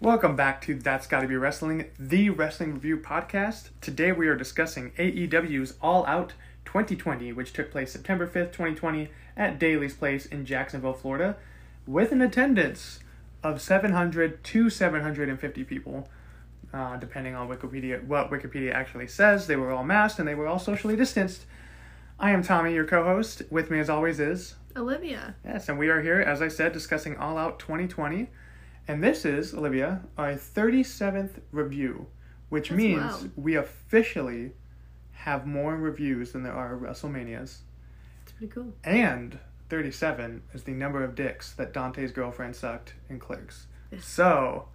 Welcome back to That's Gotta Be Wrestling, the wrestling review podcast. Today we are discussing AEW's All Out 2020, which took place September 5th, 2020, at Daly's Place in Jacksonville, Florida, with an attendance of 700 to 750 people, uh, depending on Wikipedia what Wikipedia actually says. They were all masked and they were all socially distanced. I am Tommy, your co-host. With me, as always, is Olivia. yes, and we are here, as I said, discussing All Out 2020. And this is, Olivia, our 37th review, which That's means wild. we officially have more reviews than there are WrestleManias. It's pretty cool. And 37 is the number of dicks that Dante's girlfriend sucked in Clerks. So,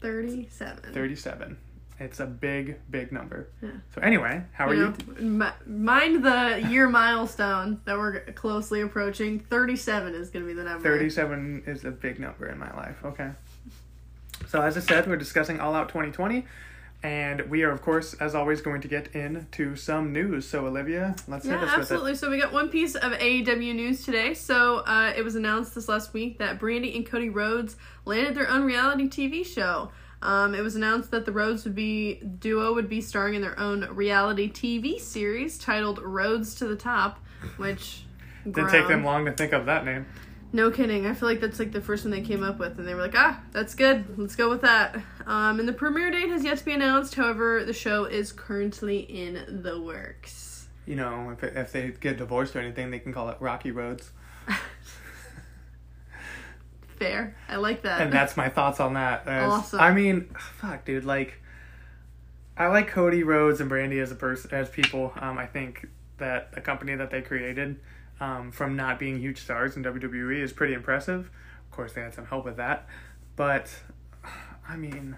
37. 37. It's a big, big number. Yeah. So, anyway, how are You you? know, mind the year milestone that we're closely approaching. 37 is going to be the number. 37 is a big number in my life. Okay. So, as I said, we're discussing All Out 2020. And we are, of course, as always, going to get into some news. So, Olivia, let's hit Yeah, us with absolutely. So we got one piece of AEW news today. So uh, it was announced this last week that Brandi and Cody Rhodes landed their own reality TV show. Um, it was announced that the Rhodes would be duo would be starring in their own reality TV series titled Rhodes to the Top, which. Didn't take them long to think of that name. No kidding. I feel like that's like the first one they came up with, and they were like, ah, that's good. Let's go with that. Um, and the premiere date has yet to be announced. However, the show is currently in the works. You know, if, if they get divorced or anything, they can call it Rocky Roads. Fair. I like that. and that's my thoughts on that. As- Awesome. I mean, fuck, dude. Like, I like Cody Rhodes and Brandi as a person, as people. Um, I think that the company that they created, um, from not being huge stars in WWE, is pretty impressive. Of course, they had some help with that, but I mean,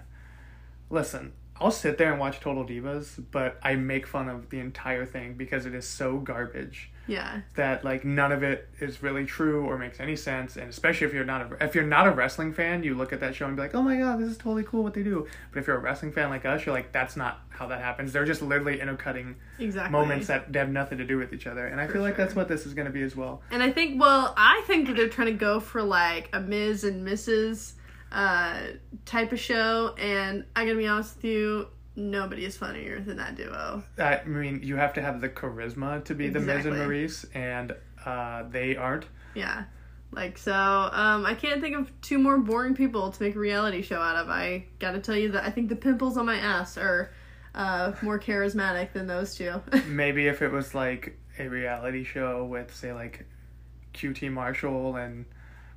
listen. I'll sit there and watch Total Divas, but I make fun of the entire thing because it is so garbage yeah. that like none of it is really true or makes any sense and especially if you're not a if you're not a wrestling fan you look at that show and be like oh my god this is totally cool what they do but if you're a wrestling fan like us you're like that's not how that happens they're just literally intercutting Exactly. moments that have nothing to do with each other and i For feel like that's what this is going to be as well And I think, well, I think that they're trying to go for like a Miz and Mrs. Uh, type of show, and I gotta be honest with you, nobody is funnier than that duo. i mean you have to have the charisma to be the miz and Maryse and uh, they aren't Yeah. Like, so, um, I can't think of two more boring people to make a reality show out of. I gotta tell you that I think the pimples on my ass are uh, more charismatic than those two. maybe if it was like a reality show with say like qt marshall and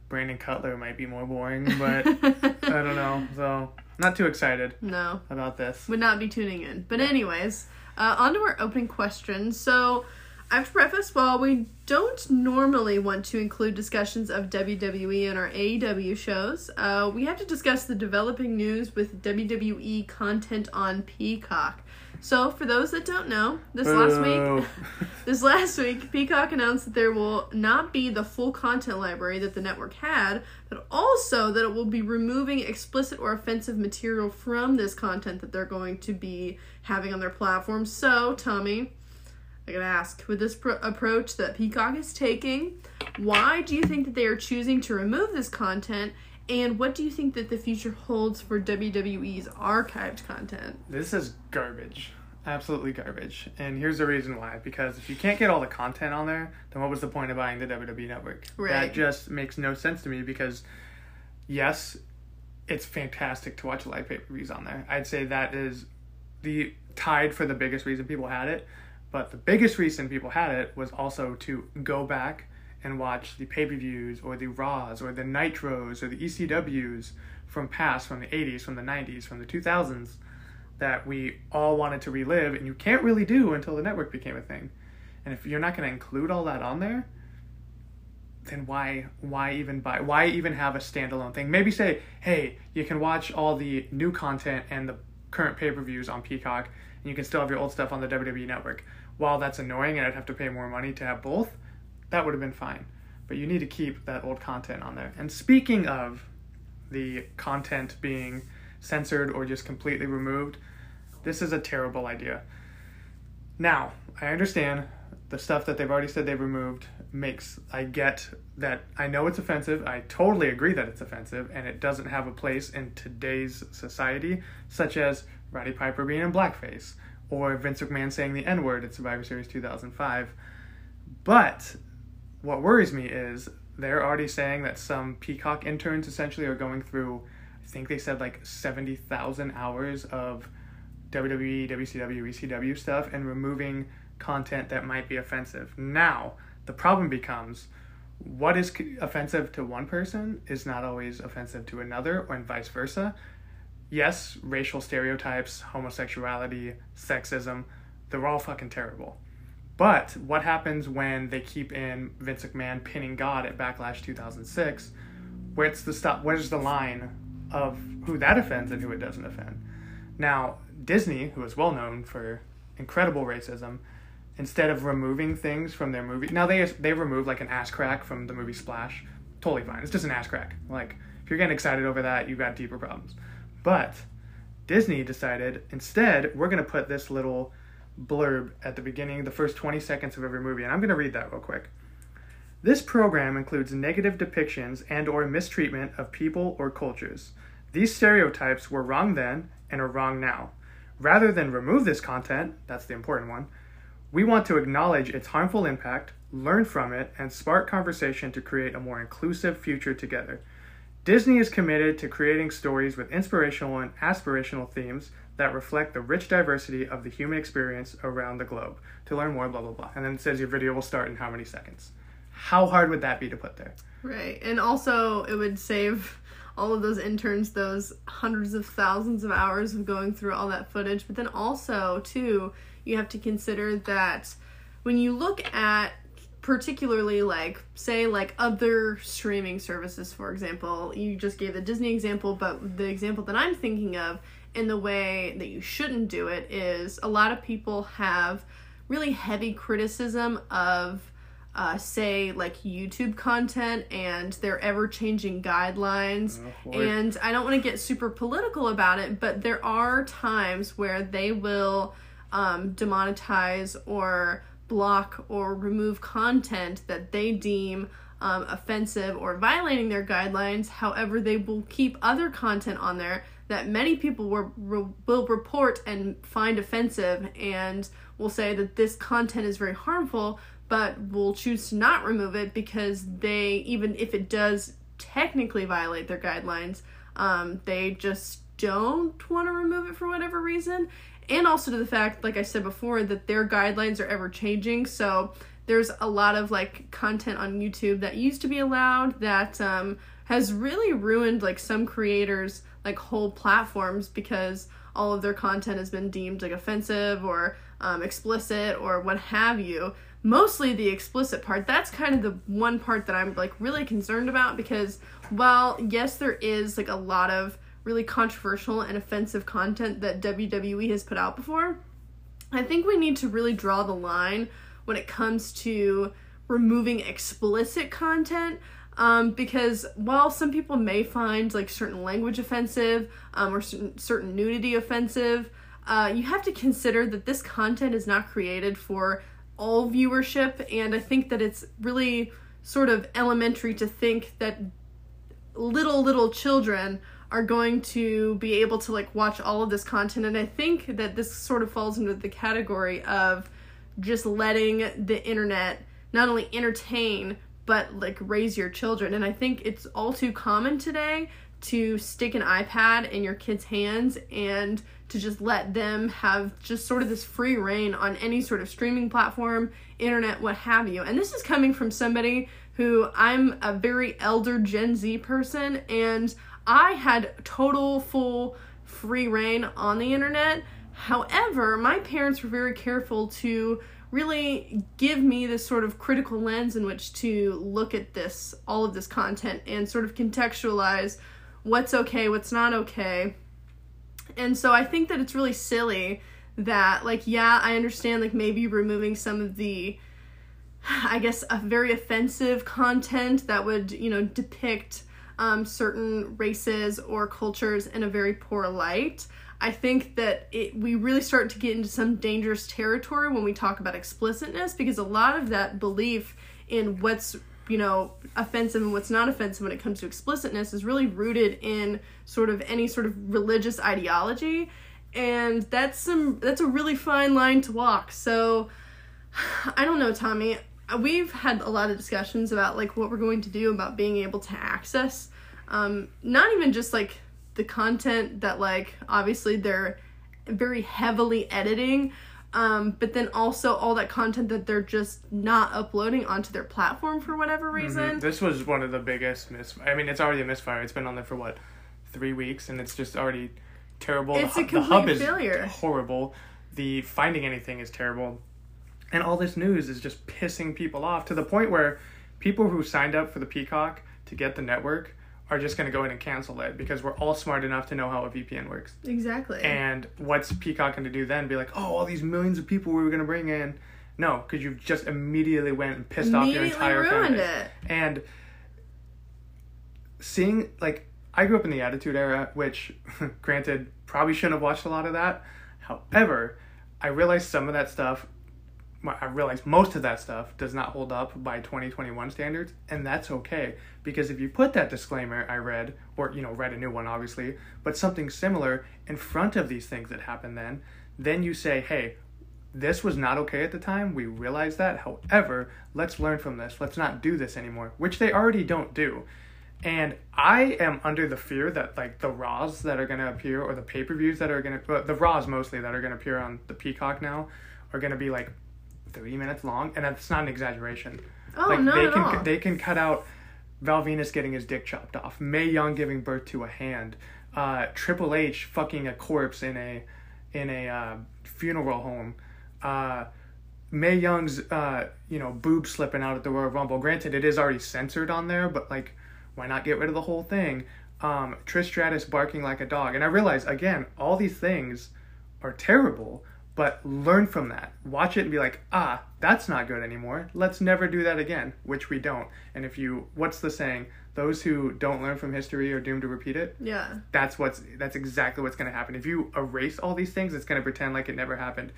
brandon cutler might be more boring but I don't know. So, not too excited no. about this. would not be tuning in. But anyways, uh, on to our opening question. So I have to preface, while we don't normally want to include discussions of WWE in our AEW shows, uh, we have to discuss the developing news with WWE content on Peacock. So for those that don't know, this last week this last week, Peacock announced that there will not be the full content library that the network had, but also that it will be removing explicit or offensive material from this content that they're going to be having on their platform. So, Tommy, I gotta ask, with this pro- approach that Peacock is taking, why do you think that they are choosing to remove this content? And what do you think that the future holds for WWE's archived content? This is garbage. Absolutely garbage. And here's the reason why. Because if you can't get all the content on there, then what was the point of buying the WWE network? Right. That just makes no sense to me because, yes, it's fantastic to watch live pay per views on there. I'd say that is the tied for the biggest reason people had it. But the biggest reason people had it was also to go back and watch the pay per views or the Raws or the Nitros or the ECWs from past, from the 80s, from the 90s, from the 2000s that we all wanted to relive and you can't really do until the network became a thing. And if you're not going to include all that on there, then why why even buy why even have a standalone thing? Maybe say, "Hey, you can watch all the new content and the current pay-per-views on Peacock and you can still have your old stuff on the WWE network." While that's annoying and I'd have to pay more money to have both, that would have been fine. But you need to keep that old content on there. And speaking of the content being censored or just completely removed, this is a terrible idea. Now, I understand the stuff that they've already said they've removed makes I get that I know it's offensive. I totally agree that it's offensive and it doesn't have a place in today's society, such as Roddy Piper being in blackface or Vince McMahon saying the N word at Survivor Series 2005. But what worries me is they're already saying that some Peacock interns essentially are going through, I think they said like 70,000 hours of WWE, WCW, ECW stuff and removing content that might be offensive. Now, the problem becomes what is offensive to one person is not always offensive to another, and vice versa. Yes, racial stereotypes, homosexuality, sexism, they're all fucking terrible. But what happens when they keep in Vince McMahon pinning God at Backlash 2006? Where's the stop? Where's the line of who that offends and who it doesn't offend? Now, Disney, who is well known for incredible racism, instead of removing things from their movie, now they they remove like an ass crack from the movie Splash, totally fine. It's just an ass crack. Like if you're getting excited over that, you've got deeper problems. But Disney decided instead we're gonna put this little blurb at the beginning, the first 20 seconds of every movie, and I'm gonna read that real quick. This program includes negative depictions and or mistreatment of people or cultures. These stereotypes were wrong then and are wrong now. Rather than remove this content, that's the important one, we want to acknowledge its harmful impact, learn from it, and spark conversation to create a more inclusive future together. Disney is committed to creating stories with inspirational and aspirational themes that reflect the rich diversity of the human experience around the globe. To learn more, blah, blah, blah. And then it says your video will start in how many seconds. How hard would that be to put there? Right. And also, it would save all of those interns those hundreds of thousands of hours of going through all that footage. But then also, too, you have to consider that when you look at particularly like say like other streaming services for example you just gave the disney example but the example that i'm thinking of in the way that you shouldn't do it is a lot of people have really heavy criticism of uh, say like YouTube content and their ever changing guidelines. Oh, and I don't want to get super political about it, but there are times where they will um, demonetize or block or remove content that they deem um, offensive or violating their guidelines. However, they will keep other content on there that many people will, will report and find offensive and will say that this content is very harmful, but will choose to not remove it because they, even if it does technically violate their guidelines, um, they just don't want to remove it for whatever reason. And also to the fact like i said before that their guidelines are ever changing. So there's a lot of like content on youtube that used to be allowed that um, has really ruined like some creators like whole platforms because all of their content has been deemed like offensive or um, explicit or what have you mostly the explicit part that's kind of the one part that i'm like really concerned about because while yes there is like a lot of really controversial and offensive content that WWE has put out before. I think we need to really draw the line when it comes to removing explicit content um, because while some people may find like certain language offensive um, or certain, certain nudity offensive, uh, you have to consider that this content is not created for all viewership, and I think that it's really sort of elementary to think that little little children are going to be able to like watch all of this content and i think that this sort of falls into the category of just letting the internet not only entertain but like raise your children and i think it's all too common today to stick an ipad in your kids hands and to just let them have just sort of this free reign on any sort of streaming platform internet what have you and this is coming from somebody who i'm a very elder gen z person and I had total full free reign on the internet. However, my parents were very careful to really give me this sort of critical lens in which to look at this all of this content and sort of contextualize what's okay, what's not okay. And so I think that it's really silly that like yeah, I understand like maybe removing some of the I guess a very offensive content that would, you know, depict um, certain races or cultures in a very poor light. I think that it, we really start to get into some dangerous territory when we talk about explicitness because a lot of that belief in what's you know offensive and what's not offensive when it comes to explicitness is really rooted in sort of any sort of religious ideology. And that's some that's a really fine line to walk. So i don't know tommy. We've had a lot of discussions about like what we're going to do about being able to access um, not even just like the content that like obviously they're very heavily editing um, but then also all that content that they're just not uploading onto their platform for whatever Mm-hmm. reason This was one of the biggest mis. I mean, it's already a misfire. It's been on there for what, three weeks, and it's just already terrible. It's the, a hu- the hub complete is failure. horrible. The finding anything is terrible, and all this news is just pissing people off to the point where people who signed up for the Peacock to get the network are just going to go ahead and cancel it because we're all smart enough to know how a VPN works. exactly And what's Peacock going to do then? Be like, oh, all these millions of people we were going to bring in. No, because you've just immediately went and pissed off your entire ruined it. And seeing, like, I grew up in the Attitude Era, which, granted, probably shouldn't have watched a lot of that. However, I realized some of that stuff, I realized most of that stuff does not hold up by 2021 standards, and that's okay. Because if you put that disclaimer I read, or, you know, read a new one, obviously, but something similar in front of these things that happened then, then you say, hey, this was not okay at the time. We realize that. However, let's learn from this. Let's not do this anymore, which they already don't do. And I am under the fear that like the Raws that are going to appear or the pay per views that are going to, the Raws mostly that are going to appear on the Peacock now are going to be like 30 minutes long. And that's not an exaggeration. Oh, like not they can all. they can cut out Val Venis getting his dick chopped off, Mae Young giving birth to a hand, uh, Triple H fucking a corpse in a in a uh, funeral home, uh, Mae Young's uh, you know boob slipping out at the Royal Rumble. Granted, it is already censored on there, but like, why not get rid of the whole thing? Um, Trish Stratus barking like a dog, and I realize again, all these things are terrible. But learn from that. Watch it and be like, ah, that's not good anymore. Let's never do that again, which we don't. And if you, what's the saying? Those who don't learn from history are doomed to repeat it. yeah That's what's, that's exactly what's going to happen. If you erase all these things, it's going to pretend like it never happened.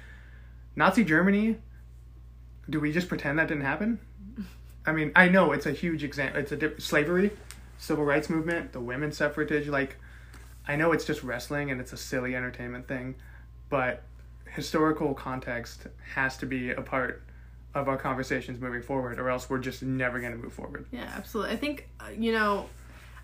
Nazi Germany, do we just pretend that didn't happen? I mean, I know it's a huge example. It's a slavery, civil rights movement, the women's suffrage. Like, I know it's just wrestling and it's a silly entertainment thing, but historical context has to be a part of our conversations moving forward, or else we're just never going to move forward. Yeah, absolutely. I think uh, you know,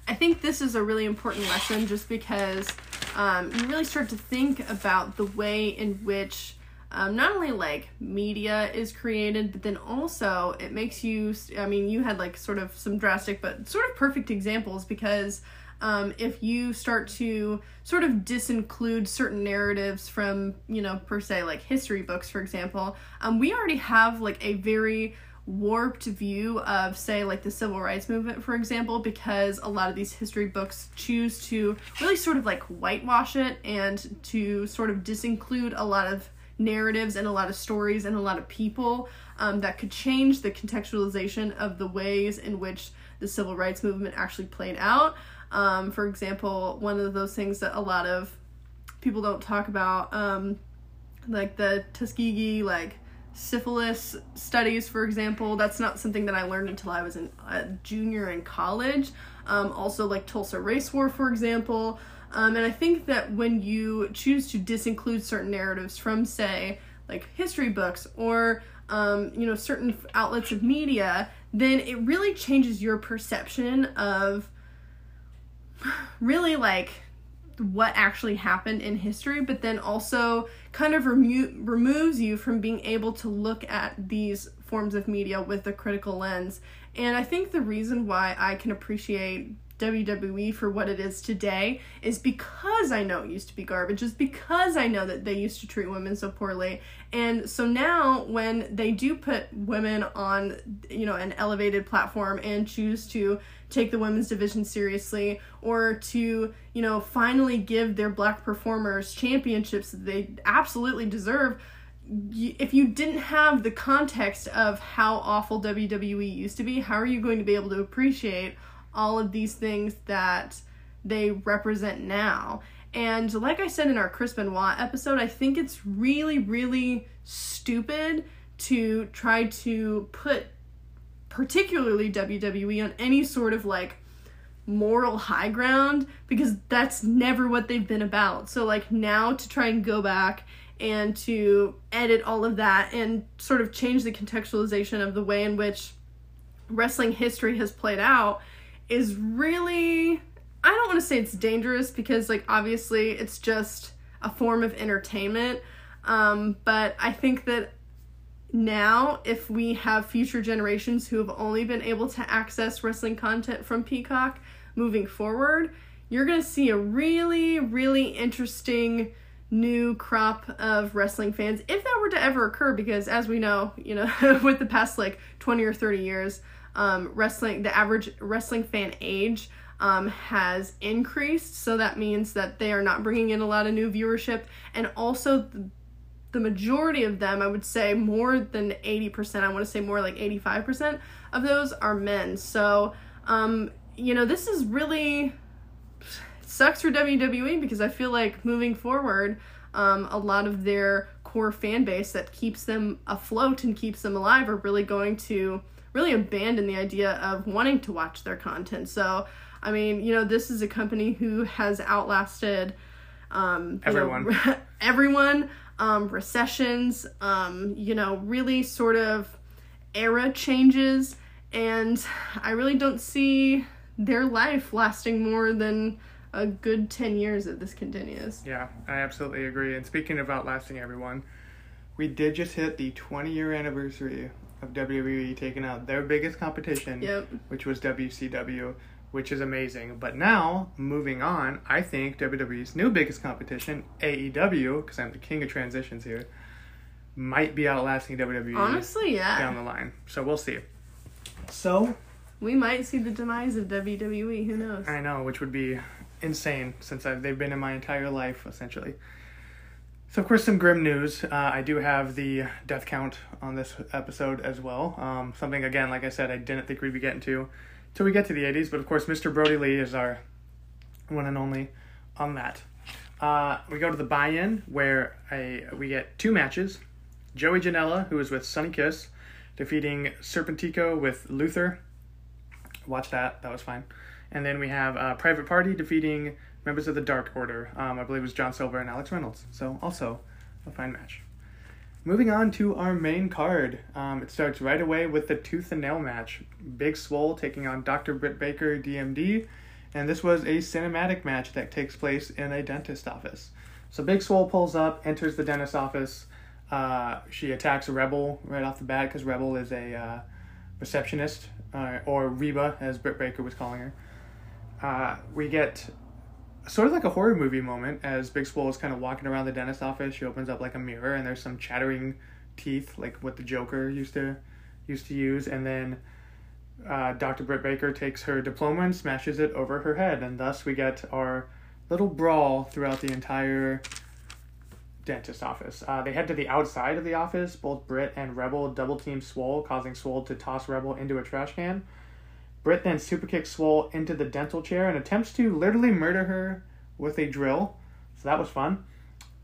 I think this is a really important lesson just because um, you really start to think about the way in which um, not only like media is created, but then also it makes you. I mean, you had like sort of some drastic but sort of perfect examples because. Um, if you start to sort of disinclude certain narratives from, you know, per se, like history books, for example, um, we already have like a very warped view of say like the civil rights movement for example because a lot of these history books choose to really sort of like whitewash it and to sort of disinclude a lot of narratives and a lot of stories and a lot of people um, that could change the contextualization of the ways in which the civil rights movement actually played out um, for example one of those things that a lot of people don't talk about um, like the Tuskegee like syphilis studies for example that's not something that i learned until i was in a junior in college. Um, also like tulsa race war for example. Um, and i think that when you choose to disinclude certain narratives from say like history books or um, you know certain outlets of media then it really changes your perception of really like what actually happened in history, but then also kind of remo- removes you from being able to look at these forms of media with a critical lens. And I think the reason why I can appreciate WWE for what it is today is because I know it used to be garbage, is because I know that they used to treat women so poorly. And so now when they do put women on, you know, an elevated platform and choose to take the women's division seriously or to, you know, finally give their black performers championships that they absolutely deserve, if you didn't have the context of how awful WWE used to be, how are you going to be able to appreciate all of these things that they represent now. And like I said in our Chris Benoit episode, I think it's really, really stupid to try to put particularly WWE on any sort of like moral high ground because that's never what they've been about. So like now to try and go back and to edit all of that and sort of change the contextualization of the way in which wrestling history has played out is really I don't want to say it's dangerous because like obviously it's just a form of entertainment. Um, but I think that now if we have future generations who have only been able to access wrestling content from Peacock moving forward, you're going to see a really really interesting new crop of wrestling fans if that were to ever occur because as we know, you know, with the past like 20 or 30 years, um, wrestling the average wrestling fan age um, has increased. So that means that they are not bringing in a lot of new viewership. And also, the, majority of them, I would say more than 80%, I want to say more like 85% of those are men. So, um, you know, this is really sucks for WWE because I feel like moving forward, um, a lot of their core fan base that keeps them afloat and keeps them alive are really going to really abandon the idea of wanting to watch their content. So I mean, you know, this is a company who has outlasted um, everyone, know, everyone, um, recessions, um, you know, really sort of era changes, and I really don't see their life lasting more than a good 10 years if this continues. Yeah, I absolutely agree. And speaking of outlasting everyone, we did just hit the 20 year anniversary of WWE taking out their biggest competition, yep. which was WCW which is amazing. But now, moving on, I think WWE's new biggest competition, AEW, because I'm the king of transitions here, might be outlasting WWE. Honestly, yeah. Down the line. So we'll see. So. We might see the demise of WWE. Who knows? I know, which would be insane since I've, they've been in my entire life, essentially. So, of course, some grim news. Uh, I do have the death count on this episode as well. Um, something, again, like I said, I didn't think we'd be getting to till we get to the 80s. But of course, Mr. Brodie Lee is our one and only on that. Uh, we go to the buy-in where a, we get two matches. Joey Janela, who is with Sonny Kiss, defeating Serpentico with Luther. Watch that. That was fine. And then we have uh, Private Party defeating members of the Dark Order. Um, I believe it was John Silver and Alex Reynolds. So also a fine match. Moving on to our main card. Um, it starts right away with the tooth and nail match. Big Swole taking on Dr. Britt Baker, DMD. And this was a cinematic match that takes place in a dentist office. So Big Swole pulls up, enters the dentist office. Uh, she attacks Rebel right off the bat because Rebel is a uh, receptionist, uh, or Reba, as Britt Baker was calling her. Uh, we get sort of like a horror movie moment as Big Swole is kind of walking around the dentist office. She opens up like a mirror and there's some chattering teeth, like what the Joker used to used to use, and then uh, Dr. Britt Baker takes her diploma and smashes it over her head, and thus we get our little brawl throughout the entire dentist office. Uh, they head to the outside of the office. Both Britt and Rebel double team Swole, causing Swole to toss Rebel into a trash can. Britt then super kicks Swole into the dental chair and attempts to literally murder her with a drill. So that was fun.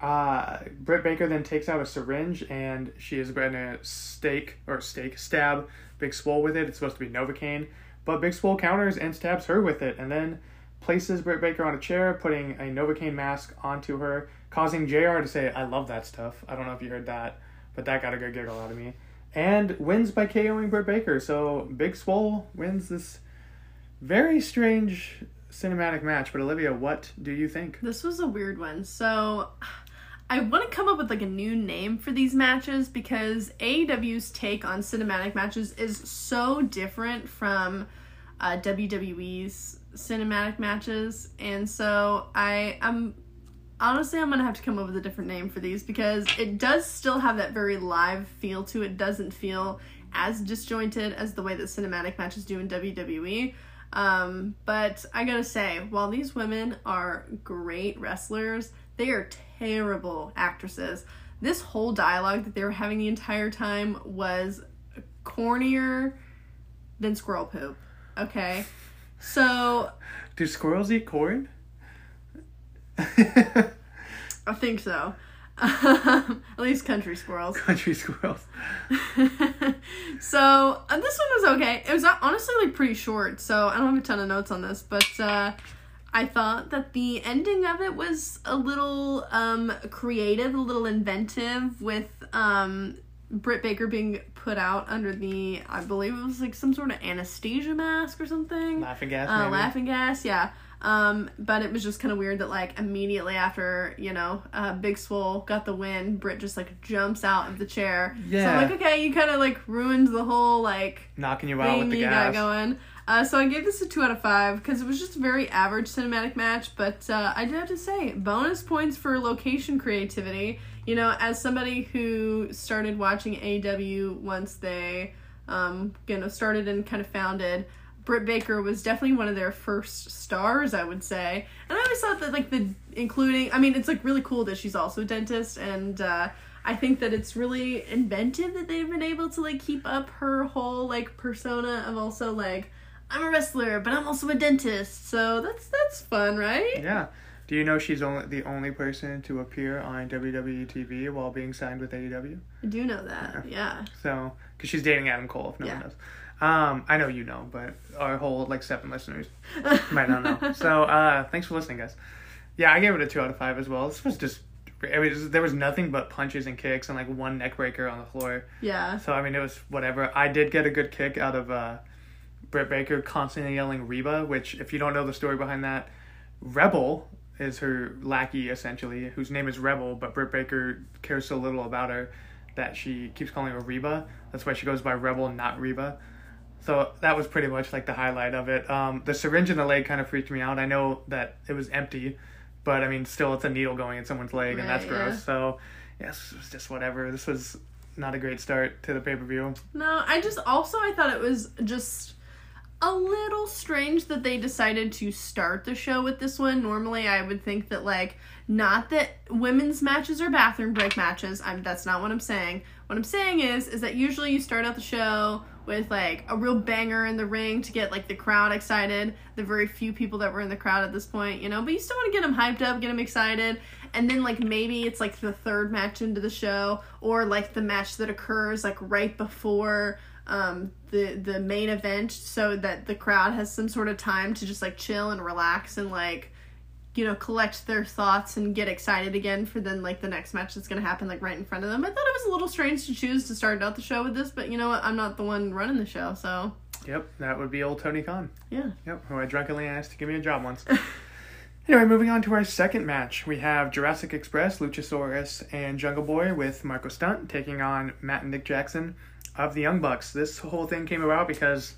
Uh, Britt Baker then takes out a syringe and she is going to stake or stake stab Big Swole with it. It's supposed to be Novocaine, but Big Swole counters and stabs her with it, and then places Britt Baker on a chair, putting a Novocaine mask onto her, causing Jr. to say, "I love that stuff." I don't know if you heard that, but that got a good giggle out of me and wins by KOing Britt Baker. So Big Swole wins this very strange cinematic match. But Olivia, what do you think? This was a weird one. So I want to come up with like a new name for these matches because AEW's take on cinematic matches is so different from uh, WWE's cinematic matches, and so I am honestly i'm gonna have to come up with a different name for these because it does still have that very live feel to it. Doesn't feel as disjointed as the way that cinematic matches do in wwe um, but i gotta say while these women are great wrestlers they are terrible actresses. This whole dialogue that they were having the entire time was cornier than squirrel poop okay? So Do squirrels eat corn? I think so. At least country squirrels. Country squirrels. so uh, this one was okay. It was uh, honestly like pretty short, so I don't have a ton of notes on this, but uh, I thought that the ending of it was a little um, creative, a little inventive, with um, Britt Baker being put out under the, I believe it was like some sort of anesthesia mask or something. Laughing gas. Uh, laughing gas, yeah. Um, but it was just kind of weird that like immediately after you know uh, Big Swole got the win, Britt just like jumps out of the chair. So Yeah. I'm like, okay, you kind of like ruined the whole like Knocking you out with the you gas. got going. Uh, so I gave this a two out of five because it was just a very average cinematic match. But uh, I do have to say, bonus points for location creativity. You know, as somebody who started watching AW once they, um, you know, started and kind of founded. Britt Baker was definitely one of their first stars, I would say. And I always thought that, like, the including, I mean, it's like really cool that she's also a dentist, and uh, I think that it's really inventive that they've been able to like keep up her whole like persona of also like I'm a wrestler, but I'm also a dentist. So that's that's fun, right? Yeah. Do you know she's only the only person to appear on WWE TV while being signed with AEW? I do know that. Yeah. So, because she's dating Adam Cole, if no Yeah. one knows. Um, I know you know, but our whole like seven listeners might not know. So, uh, thanks for listening, guys. Yeah, I gave it a two out of five as well. This was just, it was there was nothing but punches and kicks and like one neck breaker on the floor. Yeah. So I mean, it was whatever. I did get a good kick out of uh, Britt Baker constantly yelling Reba, which if you don't know the story behind that, Rebel is her lackey essentially, whose name is Rebel, but Britt Baker cares so little about her that she keeps calling her Reba. That's why she goes by Rebel, not Reba. So that was pretty much like the highlight of it. Um, the syringe in the leg kind of freaked me out. I know that it was empty, but I mean, still, it's a needle going in someone's leg, and that's gross. yeah. So, yes, it was just whatever. This was not a great start to the pay per view. No, I just also I thought it was just a little strange that they decided to start the show with this one. Normally, I would think that like not that women's matches are bathroom break matches. I'm that's not what I'm saying. What I'm saying is is that usually you start out the show with like a real banger in the ring to get like the crowd excited. The very few people that were in the crowd at this point, you know, but you still want to get them hyped up, get them excited. And then like maybe it's like the third match into the show or like the match that occurs like right before um the the main event so that the crowd has some sort of time to just like chill and relax and like you know collect their thoughts and get excited again for then like the next match that's going to happen like right in front of them. I thought it was a little strange to choose to start out the show with this, but you know what? I'm not the one running the show, so Yep, that would be old Tony Khan. yeah. Yep, who I drunkenly asked to give me a job once. anyway, moving on to our second match. We have Jurassic Express, Luchasaurus, and Jungle Boy with Marko Stunt taking on Matt and Nick Jackson of the Young Bucks. This whole thing came about because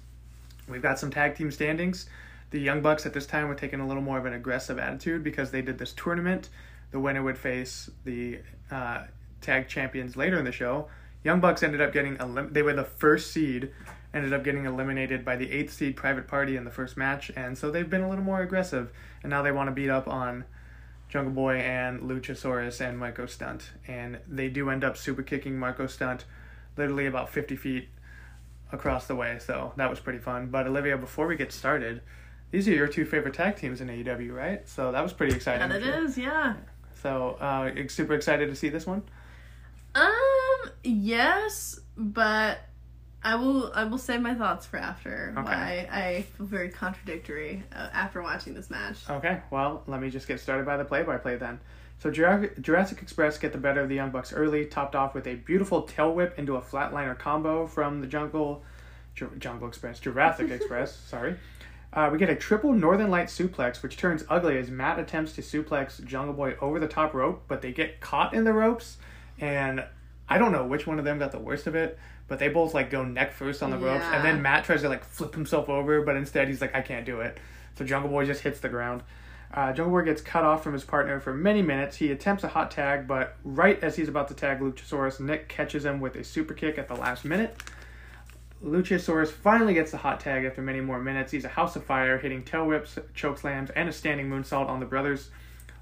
we've got some tag team standings. The Young Bucks at this time were taking a little more of an aggressive attitude because they did this tournament. The winner would face the uh, tag champions later in the show. Young Bucks ended up getting elim- they were the first seed, ended up getting eliminated by the eighth seed Private Party in the first match, and so they've been a little more aggressive, and now they want to beat up on Jungle Boy and Luchasaurus and Marko Stunt, and they do end up super kicking Marko Stunt, literally about fifty feet across the way. So that was pretty fun. But Olivia, before we get started, these are your two favorite tag teams in AEW, right? So that was pretty exciting. And it is, yeah. So uh, super excited to see this one. Um, yes, but I will I will save my thoughts for after. Okay. Why I feel very contradictory uh, after watching this match. Okay, well, let me just get started by the play-by-play then. So Jurassic Express get the better of the Young Bucks early, topped off with a beautiful tail whip into a flatliner combo from the Jungle, Ju- Jungle Express, Jurassic Express. Sorry. Uh, we get a triple Northern Light suplex, which turns ugly as Matt attempts to suplex Jungle Boy over the top rope, but they get caught in the ropes, and I don't know which one of them got the worst of it, but they both like go neck first on the ropes, and then Matt tries to like flip himself over, but instead he's like, I can't do it. So Jungle Boy just hits the ground. Uh, Jungle Boy gets cut off from his partner for many minutes. He attempts a hot tag, but right as he's about to tag Luchasaurus, Nick catches him with a super kick at the last minute. Luchasaurus finally gets the hot tag after many more minutes. He's a house of fire, hitting tail whips, choke slams, and a standing moonsault on the brothers.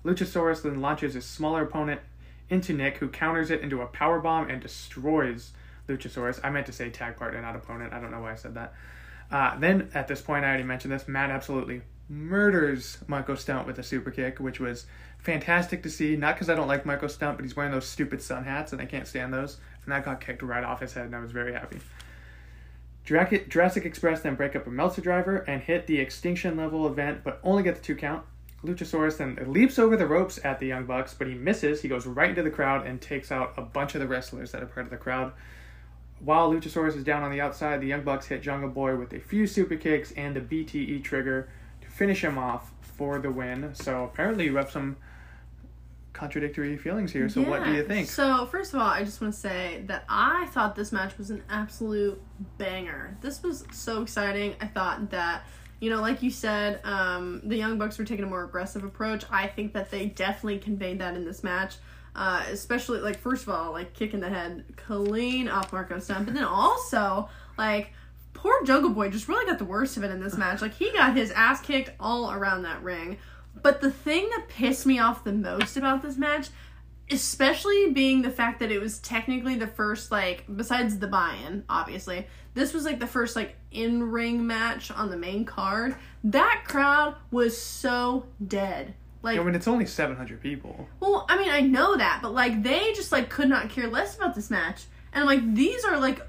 Luchasaurus then launches his smaller opponent into Nick, who counters it into a power bomb and destroys Luchasaurus. I meant to say tag partner, not opponent. I don't know why I said that. Uh, then at this point, I already mentioned this. Matt absolutely murders Marko Stunt with a super kick, which was fantastic to see. Not because I don't like Marko Stunt, but he's wearing those stupid sun hats, and I can't stand those. And that got kicked right off his head, and I was very happy. Jurassic Express then break up a Meltzer driver and hit the extinction level event, but only get the two count. Luchasaurus then leaps over the ropes at the Young Bucks, but he misses. He goes right into the crowd and takes out a bunch of the wrestlers that are part of the crowd. While Luchasaurus is down on the outside, the Young Bucks hit Jungle Boy with a few super kicks and a BTE trigger to finish him off for the win. So apparently some contradictory feelings here. So what do you think? So first of all, I just want to say that I thought this match was an absolute banger. This was so exciting. I thought that you know, like you said, um, the Young Bucks were taking a more aggressive approach. I think that they definitely conveyed that in this match. Uh, especially like first of all, like kicking the head clean off Marko Stunt, but then also like poor Jungle Boy just really got the worst of it in this match. Like he got his ass kicked all around that ring. But the thing that pissed me off the most about this match, especially being the fact that it was technically the first like besides the buy-in, obviously, this was like the first like in-ring match on the main card. That crowd was so dead. Like I mean, it's only 700 people. well, I mean, I know that, but like they just like could not care less about this match. And like these are like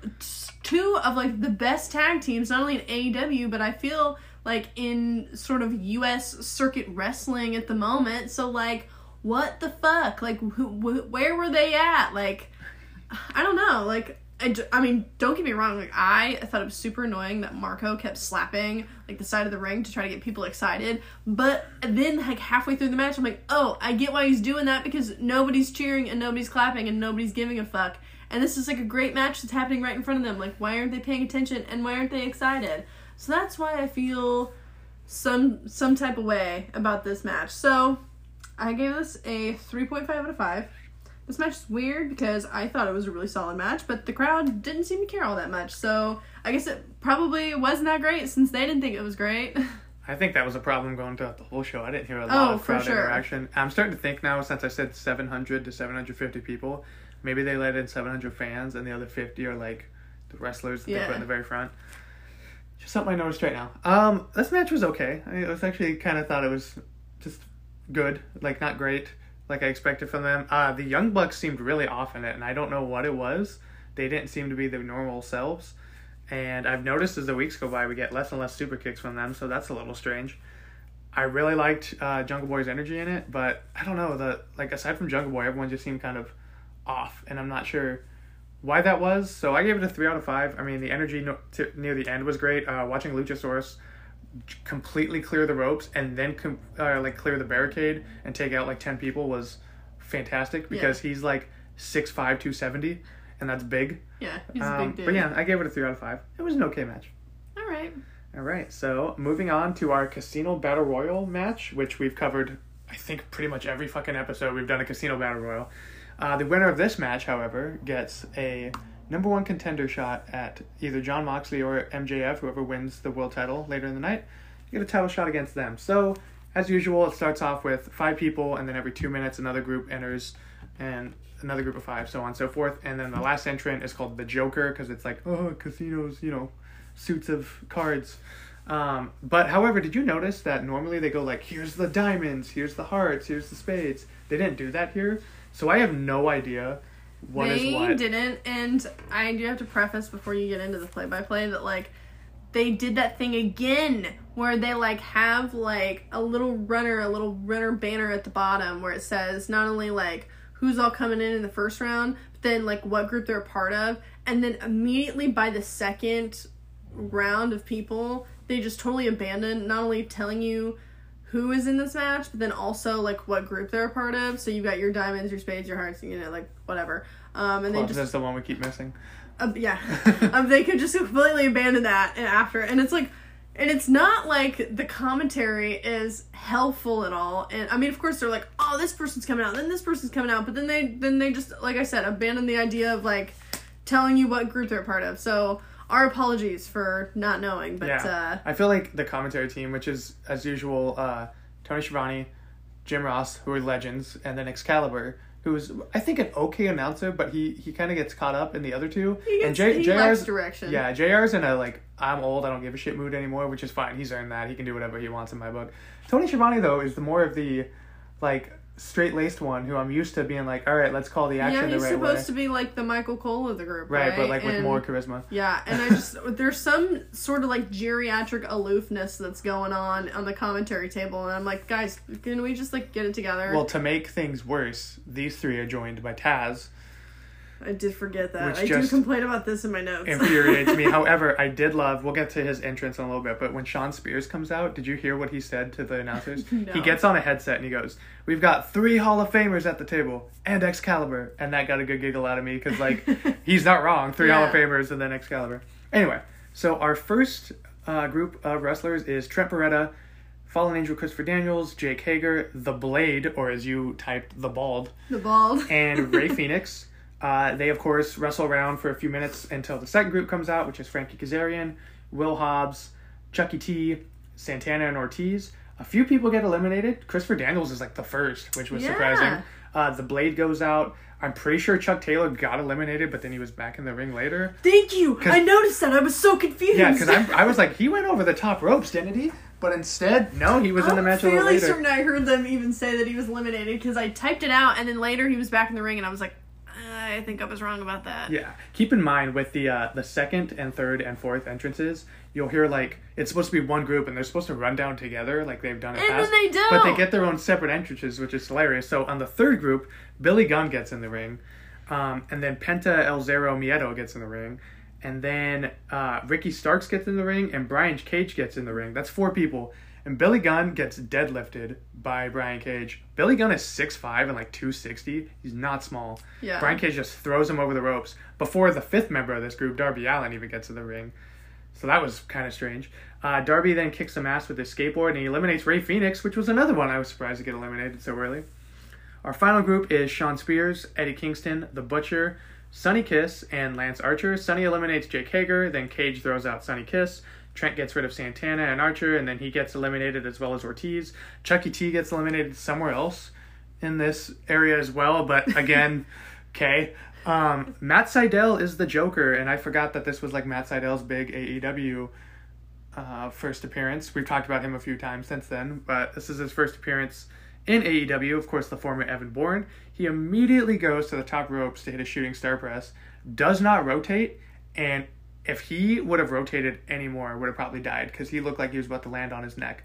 two of like the best tag teams, not only in AEW, but I feel like in sort of US circuit wrestling at the moment. So like what the fuck? Like who, wh- where were they at? Like I don't know. Like I, j- I mean, don't get me wrong. Like I thought it was super annoying that Marko kept slapping like the side of the ring to try to get people excited. But then like halfway through the match, I'm like, oh, I get why he's doing that because nobody's cheering and nobody's clapping and nobody's giving a fuck. And this is like a great match that's happening right in front of them. Like, why aren't they paying attention and why aren't they excited? So that's why I feel some some type of way about this match. So I gave this a 3.5 out of 5. This match is weird because I thought it was a really solid match, but the crowd didn't seem to care all that much. So I guess it probably wasn't that great since they didn't think it was great. I think that was a problem going throughout the whole show. I didn't hear a lot Oh, of crowd sure. interaction. I'm starting to think now, since I said 700 to 750 people, maybe they let in 700 fans and the other 50 are like the wrestlers that they put in the very front. Something I noticed right now. Um, this match was okay. I was actually kind of thought it was just good, like not great, like I expected from them. Uh, the Young Bucks seemed really off in it, and I don't know what it was. They didn't seem to be their normal selves. And I've noticed as the weeks go by, we get less and less super kicks from them, so that's a little strange. I really liked uh, Jungle Boy's energy in it, but I don't know the like aside from Jungle Boy, everyone just seemed kind of off, and I'm not sure why that was. So I gave it a three out of five. I mean, the energy no, to, near the end was great. Uh, watching Luchasaurus completely clear the ropes and then com- uh, like clear the barricade and take out like ten people was fantastic because he's like 6'5", 270, and that's big. yeah, he's a Um, big dude. but yeah, I gave it a three out of five. It was an okay match. All right. All right, so moving on to our Casino Battle Royal match, which we've covered, I think, pretty much every fucking episode we've done a Casino Battle Royal. Uh, the winner of this match, however, gets a number one contender shot at either Jon Moxley or MJF, whoever wins the world title later in the night. You get a title shot against them. So, as usual, it starts off with five people, and then every two minutes, another group enters, and another group of five, so on and so forth. And then the last entrant is called the Joker because it's like, oh, casinos, you know, suits of cards. Um, but however, did you notice that normally they go like, here's the diamonds, here's the hearts, here's the spades. They didn't do that here, so I have no idea what is they what. didn't, and I do have to preface before you get into the play-by-play that like they did that thing again where they like have like a little runner, a little runner banner at the bottom where it says not only like who's all coming in in the first round, but then like what group they're a part of, and then immediately by the second round of people, they just totally abandon not only telling you who is in this match, but then also like what group they're a part of. So you've got your diamonds, your spades, your hearts, you know, like whatever. Um, and they Clubs, just that's the one we keep missing. uh, yeah, um, they could just completely abandon that and after, and it's like, and it's not like the commentary is helpful at all. And I mean, of course, they're like, oh, this person's coming out, then this person's coming out, but then they then they just like I said, abandon the idea of like telling you what group they're a part of. So our apologies for not knowing, but yeah, uh, I feel like the commentary team, which is as usual, uh, Tony Schiavone, Jim Ross, who are legends, and then Excalibur, who's I think an okay announcer, but he he kind of gets caught up in the other two. He and gets, he JR's direction. yeah, JR's in a like I'm old, I don't give a shit mood anymore, which is fine. He's earned that. He can do whatever he wants in my book. Tony Schiavone though is the more of the like straight laced one who I'm used to being like, all right, let's call the action Yeah, the he's right supposed way. to be like the Michael Cole of the group, right, right? but like with And- more charisma. Yeah, and I just there's some sort of like geriatric aloofness that's going on on the commentary table, and I'm like, guys, can we just like get it together? Well, to make things worse, these three are joined by Taz, I did forget that. I do complain about this in my notes. infuriates me. However, I did love. We'll get to his entrance in a little bit, but when Shawn Spears comes out, did you hear what he said to the announcers? No. He gets on a headset and he goes, "We've got three Hall of Famers at the table and Excalibur," and that got a good giggle out of me because like he's not wrong. Three Hall of Famers and then Excalibur. Anyway, so our first uh, group of wrestlers is Trent Beretta. Fallen Angel Christopher Daniels, Jake Hager, The Blade, or as you typed, The Bald, the bald. and Rey Fenix. Uh, they, of course, wrestle around for a few minutes until the second group comes out, which is Frankie Kazarian, Will Hobbs, Chucky T, Santana, and Ortiz. A few people get eliminated. Christopher Daniels is like the first, which was Yeah. surprising. Uh, the Blade goes out. I'm pretty sure Chuck Taylor got eliminated, but then he was back in the ring later. Thank you. I noticed that. I was so confused. Yeah, because I was like, he went over the top ropes, didn't he? But instead, no, he was in the I'm match a little fairly later. certain I heard them even say that he was eliminated because I typed it out and then later he was back in the ring and I was like, "Uh, I think I was wrong about that. Yeah. Keep in mind with the uh, the second and third and fourth entrances, you'll hear like it's supposed to be one group and they're supposed to run down together like they've done in the And past. then they do. But they get their own separate entrances, which is hilarious. So on the third group, Billy Gunn gets in the ring, um, and then Penta El Zero Miedo gets in the ring, and then uh, Ricky Starks gets in the ring, and Brian Cage gets in the ring. That's four people. And Billy Gunn gets deadlifted by Brian Cage. Billy Gunn is 6'5 and like 260. He's not small. Yeah. Brian Cage just throws him over the ropes before the fifth member of this group, Darby Allin, even gets to the ring. So that was kind of strange. Uh, Darby then kicks some ass with his skateboard and he eliminates Rey Fenix, which was another one I was surprised to get eliminated so early. Our final group is Shawn Spears, Eddie Kingston, The Butcher, Sonny Kiss, and Lance Archer. Sonny eliminates Jake Hager, then Cage throws out Sonny Kiss. Trent gets rid of Santana and Archer, and then he gets eliminated as well as Ortiz. Chucky T gets eliminated somewhere else in this area as well, but again, okay. Um, Matt Sydal is the Joker, and I forgot that this was like Matt Sydal's big AEW uh, first appearance. We've talked about him a few times since then, but this is his first appearance in AEW. Of course, the former Evan Bourne. He immediately goes to the top ropes to hit a shooting star press, does not rotate, and if he would have rotated anymore, would have probably died because he looked like he was about to land on his neck.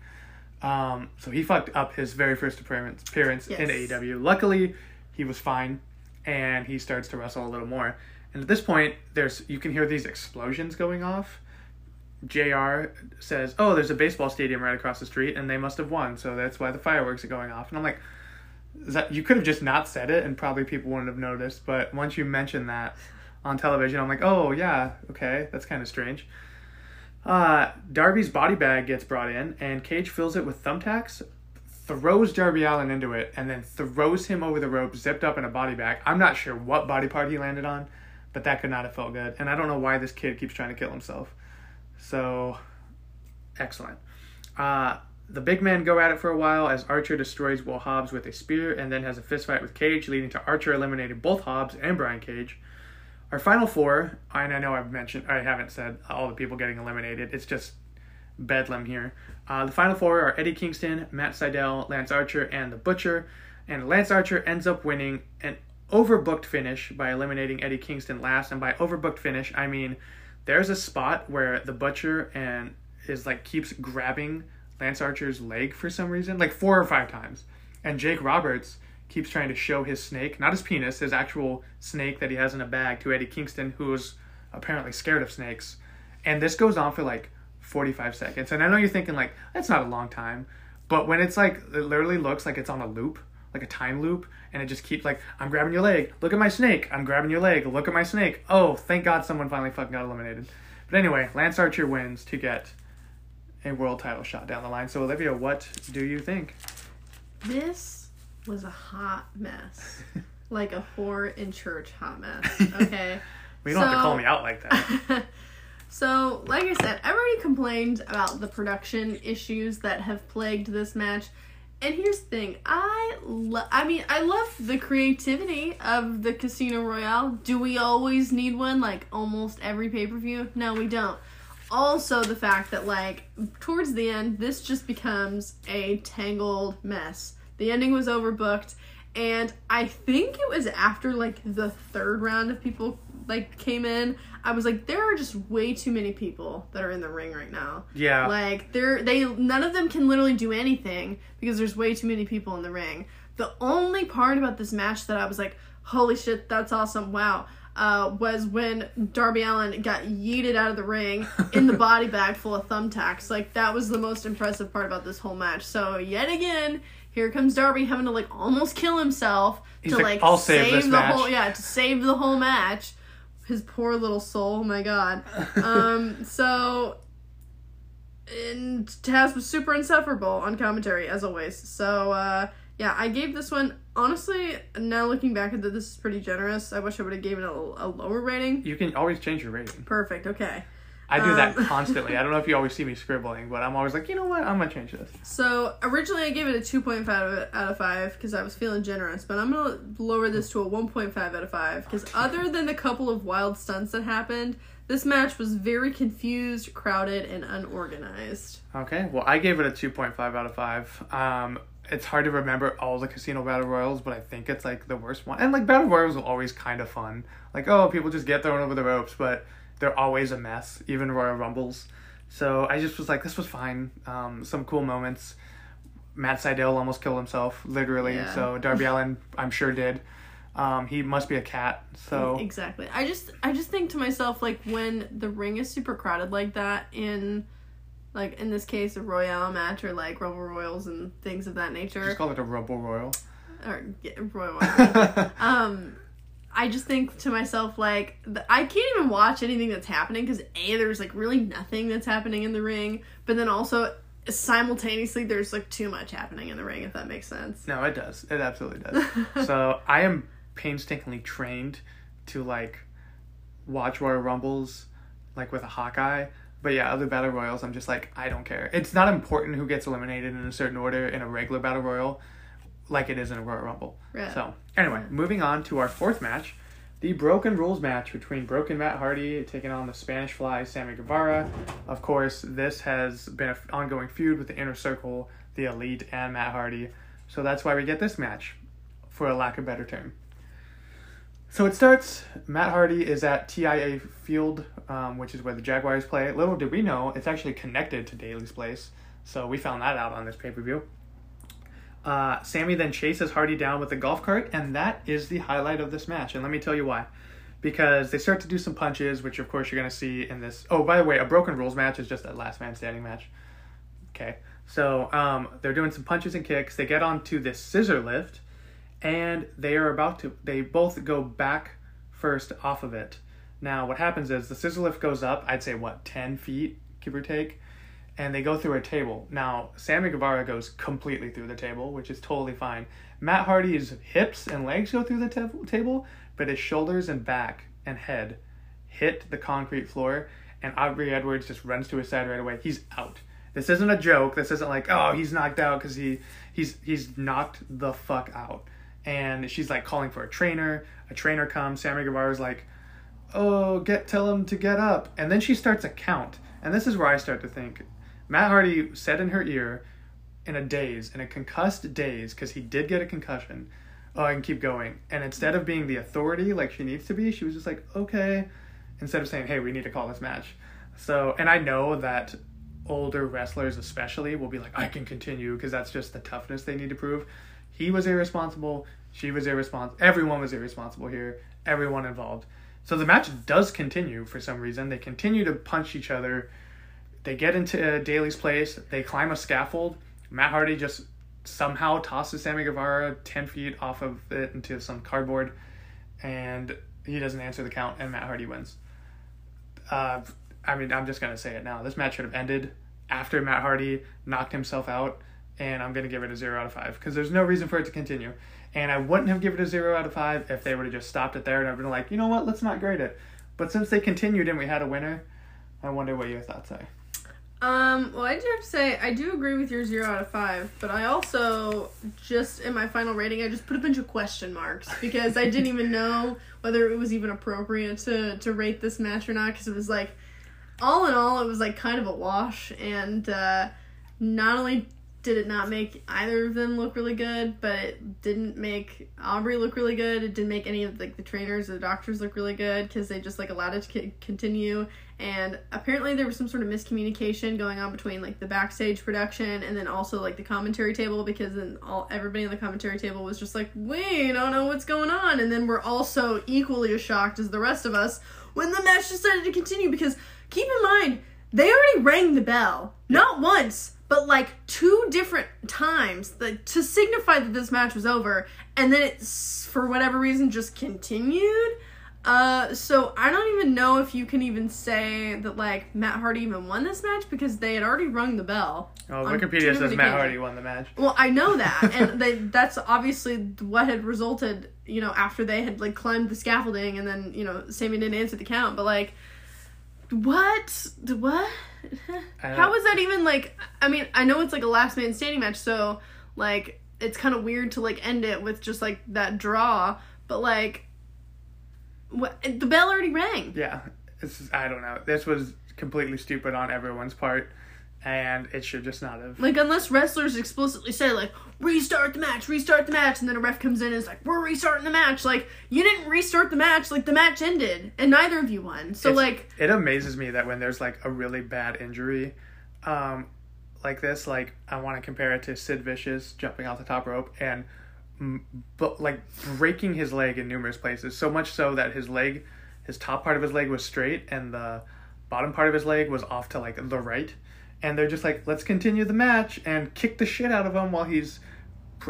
Um, so he fucked up his very first appearance, appearance in Yes. AEW. Luckily, he was fine, and he starts to wrestle a little more. And at this point, there's you can hear these explosions going off. Jr. says, "Oh, there's a baseball stadium right across the street, and they must have won, so that's why the fireworks are going off." And I'm like, is that you could have just not said it, and probably people wouldn't have noticed. But once you mention that on television, I'm like, "Oh yeah, okay, that's kind of strange." Uh, Darby's body bag gets brought in, and Cage fills it with thumbtacks, throws Darby Allin into it, and then throws him over the rope, zipped up in a body bag. I'm not sure what body part he landed on, but that could not have felt good. And I don't know why this kid keeps trying to kill himself. So, excellent. Uh, the big men go at it for a while as Archer destroys Will Hobbs with a spear and then has a fist fight with Cage, leading to Archer eliminating both Hobbs and Brian Cage. Our final four, and I know I've mentioned, I haven't said all the people getting eliminated. It's just bedlam here. Uh, the final four are Eddie Kingston, Matt Sydal, Lance Archer, and the Butcher. And Lance Archer ends up winning an overbooked finish by eliminating Eddie Kingston last. And by overbooked finish, I mean there's a spot where the Butcher and is like keeps grabbing Lance Archer's leg for some reason, like four or five times. And Jake Roberts keeps trying to show his snake, not his penis, his actual snake that he has in a bag to Eddie Kingston, who is apparently scared of snakes. And this goes on for like 45 seconds. And I know you're thinking, like, that's not a long time. But when it's like, it literally looks like it's on a loop, like a time loop, and it just keeps like, I'm grabbing your leg, look at my snake, I'm grabbing your leg, look at my snake. Oh, thank God someone finally fucking got eliminated. But anyway, Lance Archer wins to get a world title shot down the line. So, Olivia, what do you think? This was a hot mess. like a whore in church hot mess. Okay. We don't have to call me out like that. so, like I said, I've already complained about the production issues that have plagued this match, And here's the thing, I lo- I mean, I love the creativity of the Casino Royale. Do we always need one like almost every pay-per-view? No, we don't. Also the fact that like towards the end this just becomes a tangled mess. The ending was overbooked and I think it was after like the third round of people like came in. I was like, there are just way too many people that are in the ring right now. Yeah. Like they're they none of them can literally do anything because there's way too many people in the ring. The only part about this match that I was like, holy shit, that's awesome, wow, uh, was when Darby Allin got yeeted out of the ring in the body bag full of thumbtacks. Like that was the most impressive part about this whole match. So yet again, here comes Darby having to like almost kill himself He's to like, like, "I'll save this the match." whole yeah to save the whole match. His poor little soul. Oh my god. Um. So. And Taz was super insufferable on commentary as always. So uh, yeah, I gave this one honestly. Now looking back at it, this is pretty generous. I wish I would have given it a, a lower rating. You can always change your rating. Perfect. Okay. I do that Um, constantly. I don't know if you always see me scribbling, but I'm always like, you know what? I'm gonna change this. So originally I gave it a 2.5 out of 5 because I was feeling generous, but I'm gonna lower this to a 1.5 out of 5 because other than the couple of wild stunts that happened, this match was very confused, crowded, and unorganized. Okay. Well, I gave it a 2.5 out of five. Um, it's hard to remember all the casino battle royals, but I think it's like the worst one. And like battle royals are always kind of fun. Like, oh, people just get thrown over the ropes, but they're always a mess. Even Royal Rumbles. So I just was like, this was fine. Um, some cool moments. Matt Sydal almost killed himself, literally. Yeah. So Darby Allin, I'm sure did. Um, he must be a cat. So Exactly. I just I just think to myself like when the ring is super crowded like that in like in this case a Royale match or like Rumble Royals and things of that nature just call it a Rumble Royal. or yeah, Royal um I just think to myself like th- I can't even watch anything that's happening because a there's like really nothing that's happening in the ring, but then also simultaneously there's like too much happening in the ring if that makes sense. No, it does. It absolutely does. so I am painstakingly trained to like watch Royal Rumbles like with a Hawkeye. But yeah, other battle royals, I'm just like I don't care. It's not important who gets eliminated in a certain order in a regular battle royal, like it is in a Royal Rumble. Right. So anyway, moving on to our fourth match, the Broken Rules match between Broken Matt Hardy taking on the Spanish Fly Sammy Guevara. Of course, this has been an ongoing feud with the Inner Circle, the Elite, and Matt Hardy. So that's why we get this match, for a lack of better term. So it starts. Matt Hardy is at TIA Field, um, which is where the Jaguars play. Little did we know, it's actually connected to Daily's place. So we found that out on this pay per view. Uh, Sammy then chases Hardy down with a golf cart, and that is the highlight of this match. And let me tell you why. Because they start to do some punches, which of course you're going to see in this. Oh, by the way, a broken rules match is just a last man standing match. Okay. So um, they're doing some punches and kicks. They get onto this scissor lift, and they are about to. They both go back first off of it. Now, what happens is the scissor lift goes up, I'd say, what, 10 feet, give or take? And they go through a table. Now, Sammy Guevara goes completely through the table, which is totally fine. Matt Hardy's hips and legs go through the ta- table, but his shoulders and back and head hit the concrete floor, and Aubrey Edwards just runs to his side right away. He's out. This isn't a joke. This isn't like, oh, he's knocked out because he he's he's knocked the fuck out. And she's like calling for a trainer. A trainer comes. Sammy Guevara's like, oh, get tell him to get up. And then she starts a count. And this is where I start to think Matt Hardy said in her ear, in a daze, in a concussed daze, because he did get a concussion, oh, I can keep going. And instead of being the authority like she needs to be, she was just like, okay, instead of saying, hey, we need to call this match. So, and I know that older wrestlers, especially, will be like, I can continue, because that's just the toughness they need to prove. He was irresponsible. She was irresponsible. Everyone was irresponsible here. Everyone involved. So the match does continue for some reason. They continue to punch each other. They get into uh, Daily's place. They climb a scaffold. Matt Hardy just somehow tosses Sammy Guevara 10 feet off of it into some cardboard. And he doesn't answer the count, and Matt Hardy wins. Uh, I mean, I'm just going to say it now. This match should have ended after Matt Hardy knocked himself out. And I'm going to give it a 0 out of 5 because there's no reason for it to continue. And I wouldn't have given it a 0 out of 5 if they would have just stopped it there and I've been like, you know what, let's not grade it. But since they continued and we had a winner, I wonder what your thoughts are. Um, well, I do have to say, I do agree with your zero out of five, but I also just in my final rating, I just put a bunch of question marks because I didn't even know whether it was even appropriate to to rate this match or not because it was like, all in all, it was like kind of a wash, and uh, not only did it not make either of them look really good, but it didn't make Aubrey look really good. It didn't make any of like the trainers or the doctors look really good because they just like allowed it to continue. And apparently there was some sort of miscommunication going on between like the backstage production and then also like the commentary table because then all everybody on the commentary table was just like, we don't know what's going on, and then we're also equally as shocked as the rest of us when the match decided to continue because keep in mind they already rang the bell not once but like two different times like, to signify that this match was over and then it's for whatever reason just continued uh so i don't even know if you can even say that like matt hardy even won this match because they had already rung the bell Oh, Wikipedia says Matt. Hardy won the match. Well, I know that, and they, that's obviously what had resulted, you know, after they had like climbed the scaffolding, and then you know Sammy didn't answer the count. But like, what? What? How was that even like? I mean, I know it's like a last man standing match, so like it's kind of weird to like end it with just like that draw. But like, what? The bell already rang. Yeah, this is, I don't know. This was completely stupid on everyone's part, and it should just not have. Like unless wrestlers explicitly say like restart the match, restart the match, and then a ref comes in and is like we're restarting the match. Like you didn't restart the match. Like the match ended and neither of you won. So It's- like it amazes me that when there's like a really bad injury, um, like this, like I want to compare it to Sid Vicious jumping off the top rope and, but like breaking his leg in numerous places. So much so that his leg, his top part of his leg was straight and the bottom part of his leg was off to like the right. And they're just like, let's continue the match and kick the shit out of him while he's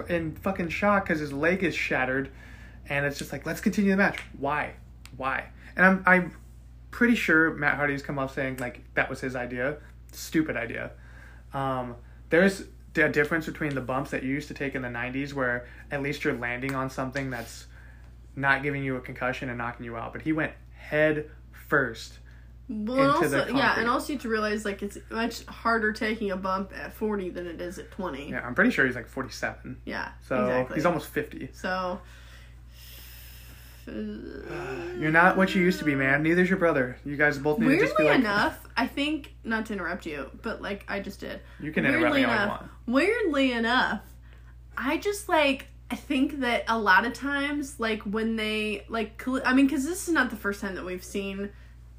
in fucking shock because his leg is shattered. And it's just like, let's continue the match. Why? Why? And I'm I'm pretty sure Matt Hardy's come off saying like that was his idea. Stupid idea. Um, there's a difference between the bumps that you used to take in the 90s where at least you're landing on something that's not giving you a concussion and knocking you out. But he went head first. Well, also yeah, and also you have to realize like it's much harder taking a bump at forty than it is at twenty. Yeah, I'm pretty sure he's like 47. Yeah, So exactly. he's almost 50. so. You're not what you used to be, man. Neither's your brother. You guys both need to just be Weirdly like. enough, I think not to interrupt you, but like I just did. You can interrupt me all you want. weirdly enough, I just like I think that a lot of times, like when they like, I mean, because this is not the first time that we've seen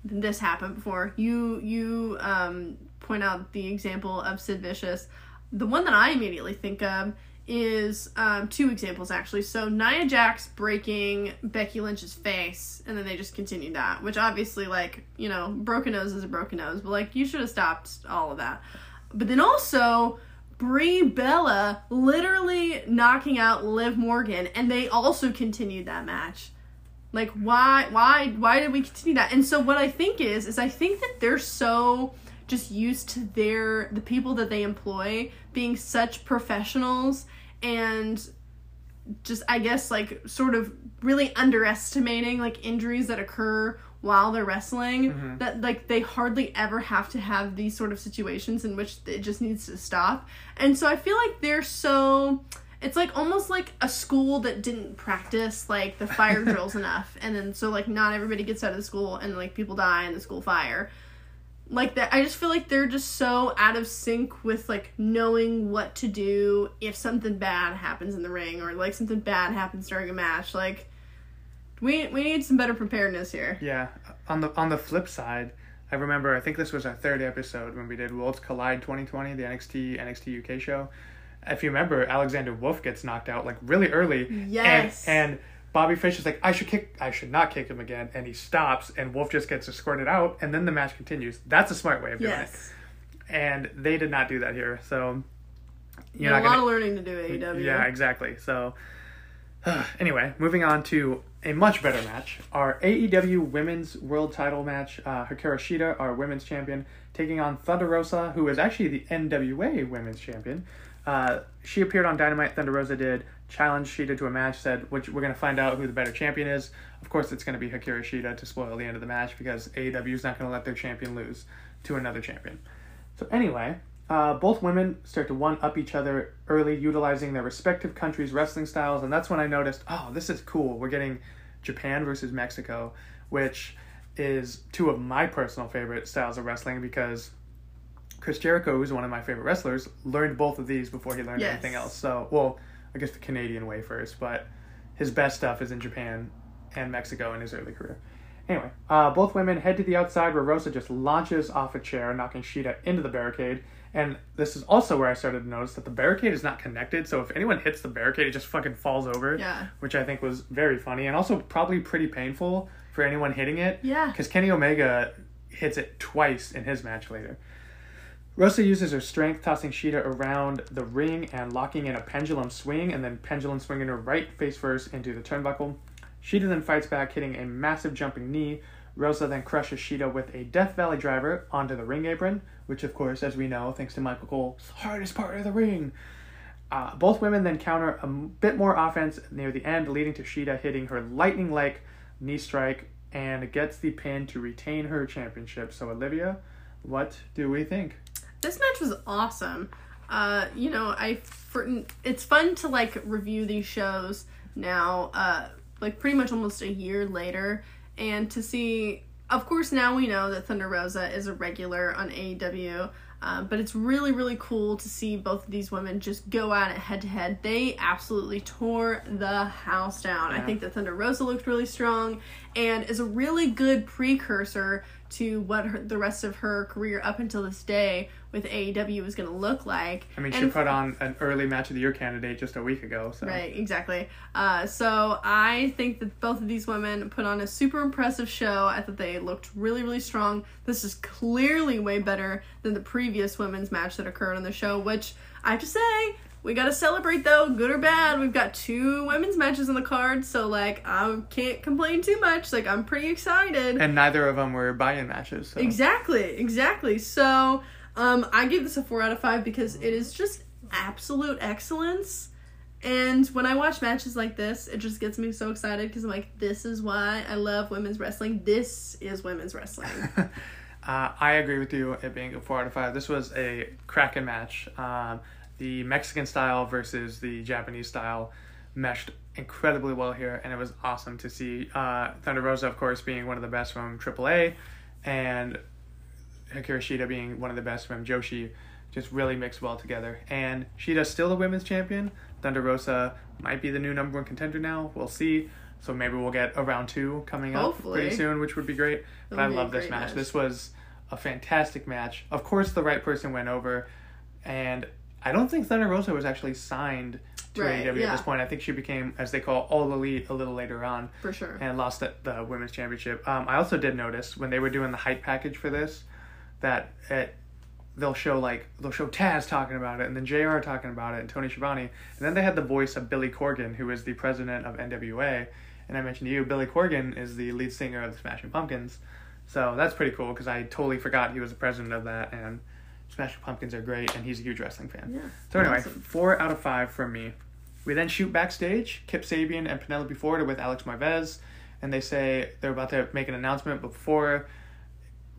this happened before. You you um point out the example of Sid Vicious. The one that I immediately think of is um, two examples actually. So Nia Jax breaking Becky Lynch's face, and then they just continued that, which obviously, like you know, broken nose is a broken nose, but like you should have stopped all of that. But then also Brie Bella literally knocking out Liv Morgan, and they also continued that match. Like why why why did we continue that? And so what I think is is I think that they're so just used to their the people that they employ being such professionals and just I guess like sort of really underestimating like injuries that occur while they're wrestling mm-hmm. that like they hardly ever have to have these sort of situations in which it just needs to stop. And so I feel like they're so it's like almost like a school that didn't practice like the fire drills enough and then so like not everybody gets out of the school and like people die in the school fire like that i just feel like they're just so out of sync with like knowing what to do if something bad happens in the ring or like something bad happens during a match like we we need some better preparedness here Yeah. On the on the flip side, I remember I think this was our third episode when we did Worlds Collide 2020, the NXT NXT UK show. If you remember, Alexander Wolf gets knocked out like really early. Yes. And, and Bobby Fish is like, I should kick, I should not kick him again, and he stops, and Wolf just gets escorted out, and then the match continues. That's a smart way of doing yes it. And they did not do that here, so you're yeah, a lot gonna. of learning to do AEW. Yeah, exactly. So, anyway, moving on to a much better match. Our AEW Women's World Title match. Uh, Hikaru Shida, our Women's Champion, taking on Thunder Rosa, who is actually the NWA Women's Champion. Uh, she appeared on Dynamite. Thunder Rosa did challenge Shida to a match. Said, which we're gonna find out who the better champion is. Of course, it's gonna be Hikaru Shida to spoil the end of the match because AEW is not gonna let their champion lose to another champion. So anyway, uh, both women start to one up each other early, utilizing their respective countries' wrestling styles, and that's when I noticed, oh, this is cool. We're getting Japan versus Mexico, which is two of my personal favorite styles of wrestling because Chris Jericho, who's one of my favorite wrestlers, learned both of these before he learned Yes. anything else. So, well, I guess the Canadian way first, but his best stuff is in Japan and Mexico in his early career. Anyway, uh, both women head to the outside where Rosa just launches off a chair, knocking Shida into the barricade. And this is also where I started to notice that the barricade is not connected, so if anyone hits the barricade, it just fucking falls over. Yeah. Which I think was very funny and also probably pretty painful for anyone hitting it. Yeah. Because Kenny Omega hits it twice in his match later. Rosa uses her strength, tossing Shida around the ring and locking in a pendulum swing, and then pendulum swinging her right face first into the turnbuckle. Shida then fights back, hitting a massive jumping knee. Rosa then crushes Shida with a Death Valley driver onto the ring apron, which, of course, as we know, thanks to Michael Cole, hardest part of the ring. Uh, both women then counter a bit more offense near the end, leading to Shida hitting her lightning like knee strike and gets the pin to retain her championship. So, Olivia, what do we think? This match was awesome. Uh, you know, I for, it's fun to like review these shows now, uh, like pretty much almost a year later, and to see. Of course, now we know that Thunder Rosa is a regular on AEW, uh, but it's really, really cool to see both of these women just go at it head to head. They absolutely tore the house down. I think that Thunder Rosa looked really strong and is a really good precursor to what her, the rest of her career up until this day with AEW is going to look like. I mean, And she put on an early match of the year candidate just a week ago. So, Right, exactly. Uh, so I think that both of these women put on a super impressive show. I thought they looked really, really strong. This is clearly way better than the previous women's match that occurred on the show, which I have to say, we gotta celebrate though, good or bad. We've got two women's matches on the card, so like I can't complain too much. Like I'm pretty excited. and neither of them were buy-in matches. So. Exactly, exactly. So, um, I give this a four out of five because it is just absolute excellence. And when I watch matches like this, it just gets me so excited because I'm like, this is why I love women's wrestling. This is women's wrestling. Uh, I agree with you, it being a 4 out of 5. This was a cracking match. Um, the Mexican style versus the Japanese style meshed incredibly well here, and it was awesome to see uh, Thunder Rosa, of course, being one of the best from AAA, and Hikaru Shida being one of the best from Joshi, just really mixed well together. And Shida's still the women's champion. Thunder Rosa might be the new number one contender now. We'll see. So maybe we'll get a round two coming up pretty soon, which would be great. But I It'll a love this match. match. This was a fantastic match. Of course, the right person went over, and I don't think Thunder Rosa was actually signed to Right, AEW at this point. I think she became, as they call, All Elite a little later on For sure. and lost the, the women's championship. Um, I also did notice when they were doing the hype package for this that it, they'll show like they'll show Taz talking about it and then Jr. talking about it and Tony Schiavone and then they had the voice of Billy Corgan who is the president of NWA and I mentioned to you Billy Corgan is the lead singer of the Smashing Pumpkins so that's pretty cool because I totally forgot he was the president of that and Smashing Pumpkins are great and he's a huge wrestling fan. Yeah. So anyway, Awesome. four out of five from me. We then shoot backstage. Kip Sabian and Penelope Ford are with Alex Marvez, and they say they're about to make an announcement. But before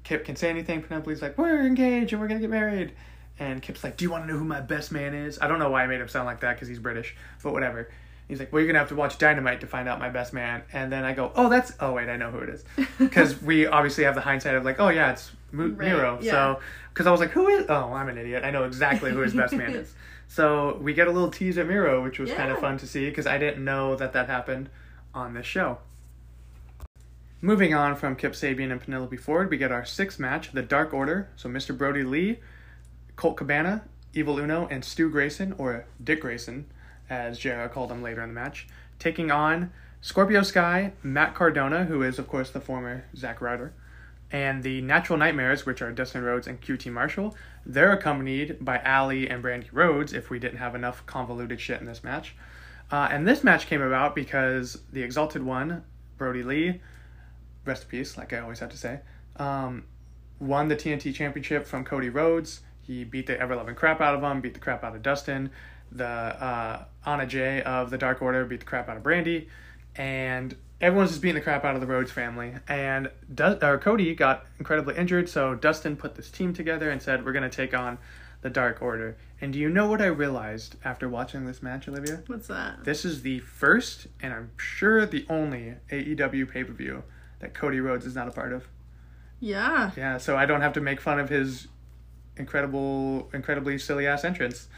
Kip can say anything, Penelope's like, "We're engaged and we're gonna get married." And Kip's like, "Do you want to know who my best man is?" I don't know why I made him sound like that because he's British, but whatever. He's like, "Well, you're gonna have to watch Dynamite to find out my best man." And then I go, "Oh, that's oh wait, I know who it is," because we obviously have the hindsight of like, "Oh yeah, it's Mu- Right, Miro." yeah. So because I was like, "Who is?" Oh, I'm an idiot. I know exactly who his best man is. So we get a little tease at Miro, which was kind of fun to see because I didn't know that that happened on this show. Moving on from Kip Sabian and Penelope Ford, we get our sixth match, the Dark Order. So Mr. Brodie Lee, Colt Cabana, Evil Uno, and Stu Grayson, or Dick Grayson, as JR called him later in the match, taking on Scorpio Sky, Matt Cardona, who is, of course, the former Zack Ryder, and the Natural Nightmares, which are Dustin Rhodes and QT Marshall. They're accompanied by Ali and Brandi Rhodes if we didn't have enough convoluted shit in this match. Uh, and this match came about because the Exalted One, Brodie Lee, rest in peace, like I always have to say, um, won the TNT Championship from Cody Rhodes. He beat the ever loving crap out of him, beat the crap out of Dustin. The uh, Anna Jay of the Dark Order beat the crap out of Brandi. and everyone's just beating the crap out of the Rhodes family. And Du- or Cody got incredibly injured, so Dustin put this team together and said, "We're gonna take on the Dark Order." And do you know what I realized after watching this match, Olivia? What's that? This is the first, and I'm sure the only AEW pay per view that Cody Rhodes is not a part of. Yeah. Yeah, so I don't have to make fun of his incredible, incredibly silly ass entrance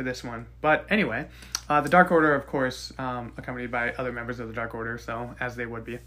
for this one. But anyway, uh, the Dark Order, of course, um, accompanied by other members of the Dark Order, so as they would be.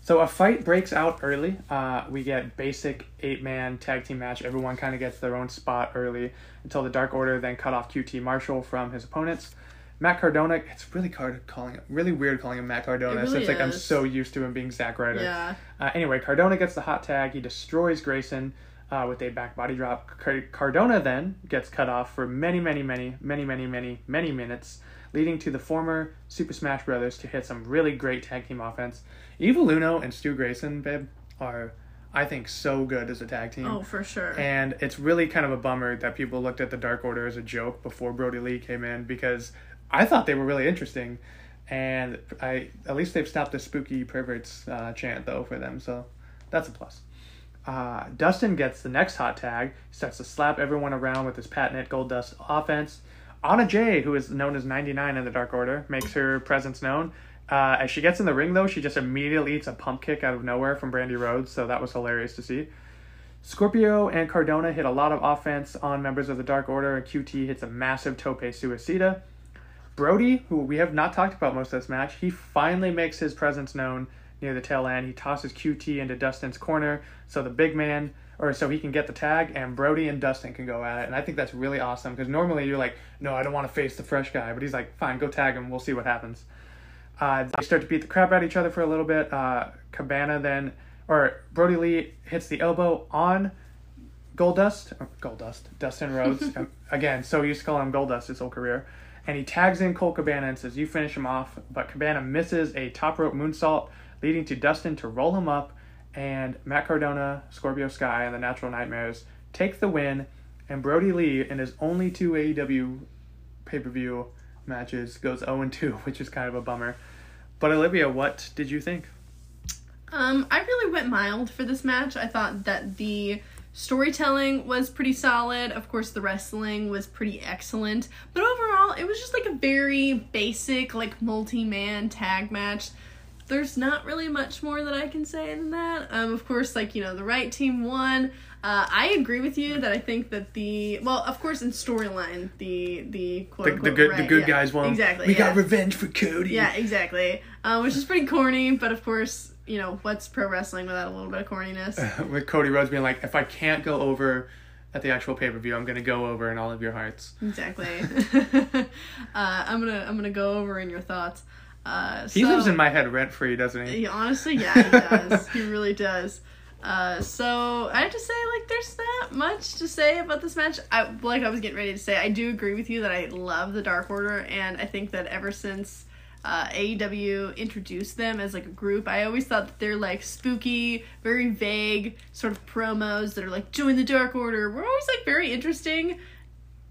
So a fight breaks out early. Uh, we get basic eight man tag team match. Everyone kind of gets their own spot early until the Dark Order then cut off QT Marshall from his opponents. Matt Cardona, it's really hard calling it, really weird calling him Matt Cardona It really since like I'm is. so used to him being Zack Ryder. Yeah. Uh, anyway, Cardona gets the hot tag. He destroys Grayson uh, with a back body drop. Car- Cardona then gets cut off for many, many, many, many, many, many, many minutes, leading to the former Super Smash Brothers to hit some really great tag team offense. Evil Uno and Stu Grayson, babe, are I think so good as a tag team. Oh, for sure. And it's really kind of a bummer that people looked at the Dark Order as a joke before Brodie Lee came in because I thought they were really interesting. And I at least they've stopped the spooky perverts uh, chant though for them, so that's a plus. Uh, Dustin gets the next hot tag, starts to slap everyone around with his patented Gold Dust offense. Anna Jay, who is known as 99 in the Dark Order, makes her presence known. Uh, as she gets in the ring, though, she just immediately eats a pump kick out of nowhere from Brandi Rhodes, so that was hilarious to see. Scorpio and Cardona hit a lot of offense on members of the Dark Order, and QT hits a massive tope suicida. Brodie, who we have not talked about most of this match, he finally makes his presence known near the tail end. He tosses QT into Dustin's corner so the big man, or so he can get the tag, and Brodie and Dustin can go at it. And I think that's really awesome because normally you're like, no, I don't want to face the fresh guy, but he's like, fine, go tag him. We'll see what happens. Uh, they start to beat the crap out of each other for a little bit. Uh, Cabana then, or Brodie Lee hits the elbow on Goldust, Goldust, Dustin Rhodes. Um, Again, so used to calling him Goldust his whole career. And he tags in Colt Cabana and says, You finish him off. But Cabana misses a top rope moonsault, leading to Dustin to roll him up. And Matt Cardona, Scorpio Sky, and the Natural Nightmares take the win. And Brodie Lee, in his only two AEW pay per view matches, goes 0 2, which is kind of a bummer. But Olivia, what did you think? Um, I really went mild for this match. I thought that the storytelling was pretty solid. Of course, the wrestling was pretty excellent. But overall, it was just like a very basic, like multi man tag match. There's not really much more that I can say than that. Um, of course, like, you know, the right team won. Uh, I agree with you that I think that the well, of course, in storyline, the the quote The, the good right, the good yeah, guys won. Exactly. We yeah. got revenge for Cody. Yeah, exactly. Uh, which is pretty corny, but of course, you know, what's pro wrestling without a little bit of corniness? With Cody Rhodes being like, if I can't go over at the actual pay per view, I'm gonna go over in all of your hearts. exactly. uh, I'm gonna I'm gonna go over in your thoughts. Uh, He so, lives in my head rent free, doesn't he? he- honestly, yeah, he does. he really does. Uh, so I have to say, like, there's not much to say about this match. I like I was getting ready to say, I do agree with you that I love the Dark Order, and I think that ever since uh, AEW introduced them as like a group, I always thought that they're like spooky, very vague sort of promos that are like join the Dark Order. We're always like very interesting.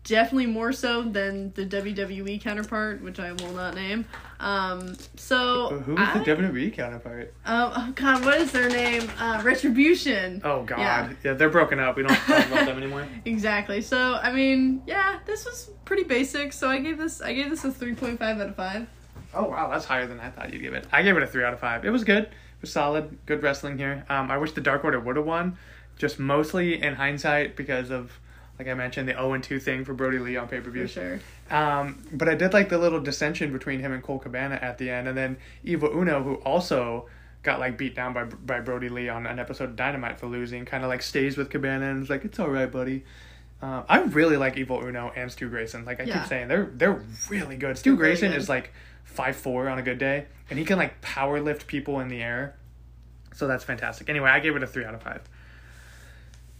Definitely more so than the WWE counterpart, which I will not name. Um, so Who's I- the WWE counterpart? um, oh god, what is their name? Uh, Retribution. Oh God, Yeah. yeah. they're broken up. We don't talk about them anymore. Exactly. So I mean, yeah, this was pretty basic. So I gave this I gave this a three point five out of five. Oh wow, that's higher than I thought you'd give it. I gave it a three out of five. It was good. It was solid. Good wrestling here. Um, I wish the Dark Order would have won, just mostly in hindsight because of, like I mentioned, the 0 2 thing for Brodie Lee on pay per For view. sure. Um, but I did like the little dissension between him and Colt Cabana at the end, and then Evil Uno, who also got like beat down by by Brodie Lee on an episode of Dynamite for losing, kind of like stays with Cabana and is like, "It's all right, buddy." Uh, I really like Evil Uno and Stu Grayson. Like I Yeah. keep saying, they're they're really good. Stu really Grayson good. is like five four on a good day, and he can like power lift people in the air. So that's fantastic. Anyway, I gave it a three out of five.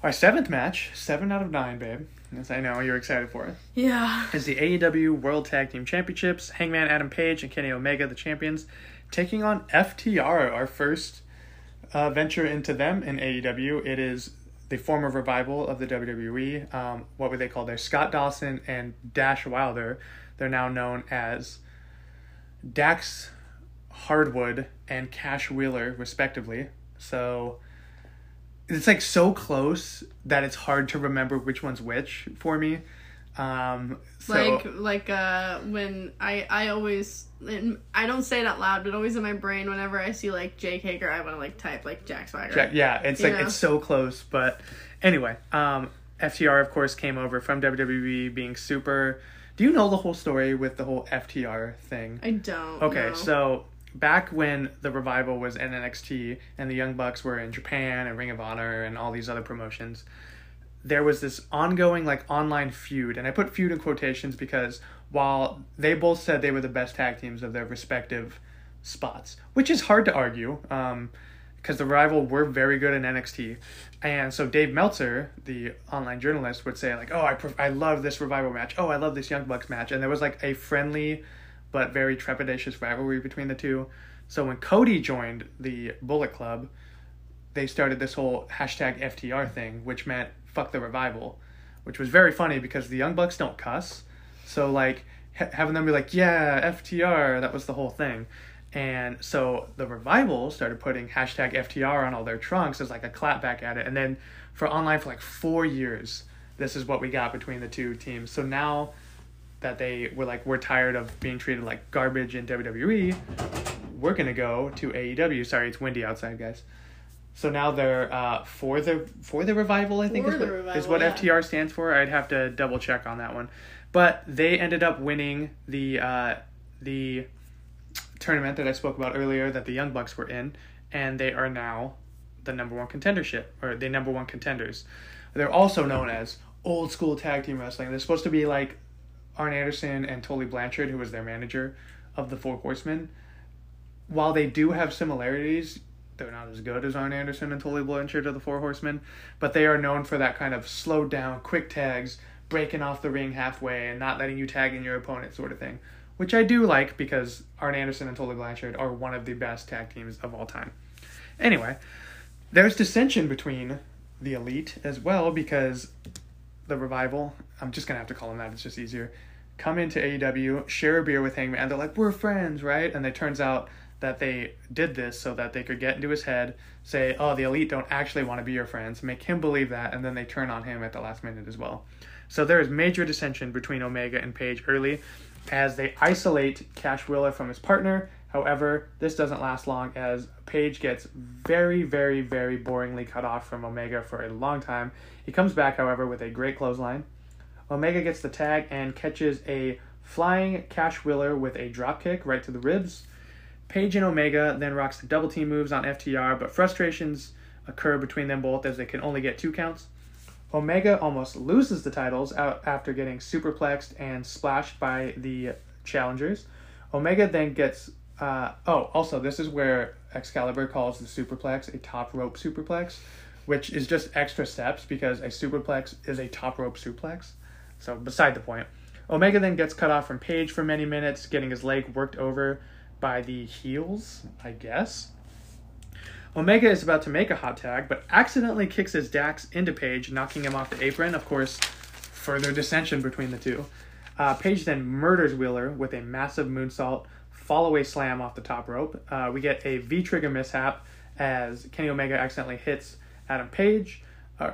Our seventh match, seven out of nine, babe. Yes, I know you're excited for it Yeah. is the AEW World Tag Team Championships. Hangman Adam Page and Kenny Omega, the champions, taking on FTR, our first uh, venture into them in AEW. It is the former revival of the WWE. Um, what were they called there? Scott Dawson and Dash Wilder. They're now known as Dax Harwood and Cash Wheeler, respectively. So it's like so close that it's hard to remember which one's which for me. Um, so, like like uh when I I always I don't say it out loud, but always in my brain whenever I see like Jake Hager, I want to like type like Jack Swagger. Jack- yeah, it's like Yeah. it's so close. But anyway, um, FTR of course came over from WWE being super. Do you know the whole story with the whole FTR thing? I don't. Okay, know. so back when the revival was in NXT and the Young Bucks were in Japan and Ring of Honor and all these other promotions, there was this ongoing like online feud, and I put feud in quotations because while they both said they were the best tag teams of their respective spots, which is hard to argue, um, because the rival were very good in NXT, and so Dave Meltzer, the online journalist, would say like, "Oh, I pref- I love this revival match. Oh, I love this Young Bucks match," and there was like a friendly but very trepidatious rivalry between the two. So when Cody joined the Bullet Club, they started this whole hashtag FTR thing, which meant fuck the revival, which was very funny because the Young Bucks don't cuss. So like ha- having them be like, yeah, FTR, that was the whole thing. And so the revival started putting hashtag FTR on all their trunks as like a clapback at it. And then for online for like four years, this is what we got between the two teams. So now that they were like, we're tired of being treated like garbage in WWE, we're gonna go to AEW. Sorry, it's windy outside, guys. So now they're uh, for the for the revival. I think For is what, revival, is what yeah. FTR stands for. I'd have to double check on that one, but they ended up winning the uh, the tournament that I spoke about earlier that the Young Bucks were in, and they are now the number one contendership or the number one contenders. They're also known as old school tag team wrestling. They're supposed to be like Arn Anderson and Tully Blanchard, who was their manager of the Four Horsemen. While they do have similarities, they're not as good as Arn Anderson and Tully Blanchard of the Four Horsemen, but they are known for that kind of slowed down, quick tags, breaking off the ring halfway, and not letting you tag in your opponent sort of thing. Which I do like because Arn Anderson and Tully Blanchard are one of the best tag teams of all time. Anyway, there's dissension between the elite as well because the revival, I'm just gonna have to call him that, it's just easier. Come into AEW, share a beer with Hangman, and they're like, We're friends, right? And it turns out that they did this so that they could get into his head, say, Oh, the elite don't actually want to be your friends, make him believe that, and then they turn on him at the last minute as well. So there is major dissension between Omega and Page early as they isolate Cash Wheeler from his partner. However, this doesn't last long as Page gets very, very, very boringly cut off from Omega for a long time. He comes back, however, with a great clothesline. Omega gets the tag and catches a flying Cash Wheeler with a dropkick right to the ribs. Page and Omega then rocks the double team moves on FTR, but frustrations occur between them both as they can only get two counts. Omega almost loses the titles out after getting superplexed and splashed by the challengers. Omega then gets. Uh, oh, also, this is where Excalibur calls the superplex a top rope superplex, which is just extra steps because a superplex is a top rope suplex. So, beside the point. Omega then gets cut off from Page for many minutes, getting his leg worked over by the heels, I guess. Omega is about to make a hot tag, but accidentally kicks his Dax into Page, knocking him off the apron. Of course, further dissension between the two. Uh, Page then murders Wheeler with a massive moonsault, fall away slam off the top rope. Uh, we get a V trigger mishap as Kenny Omega accidentally hits Adam Page. Uh,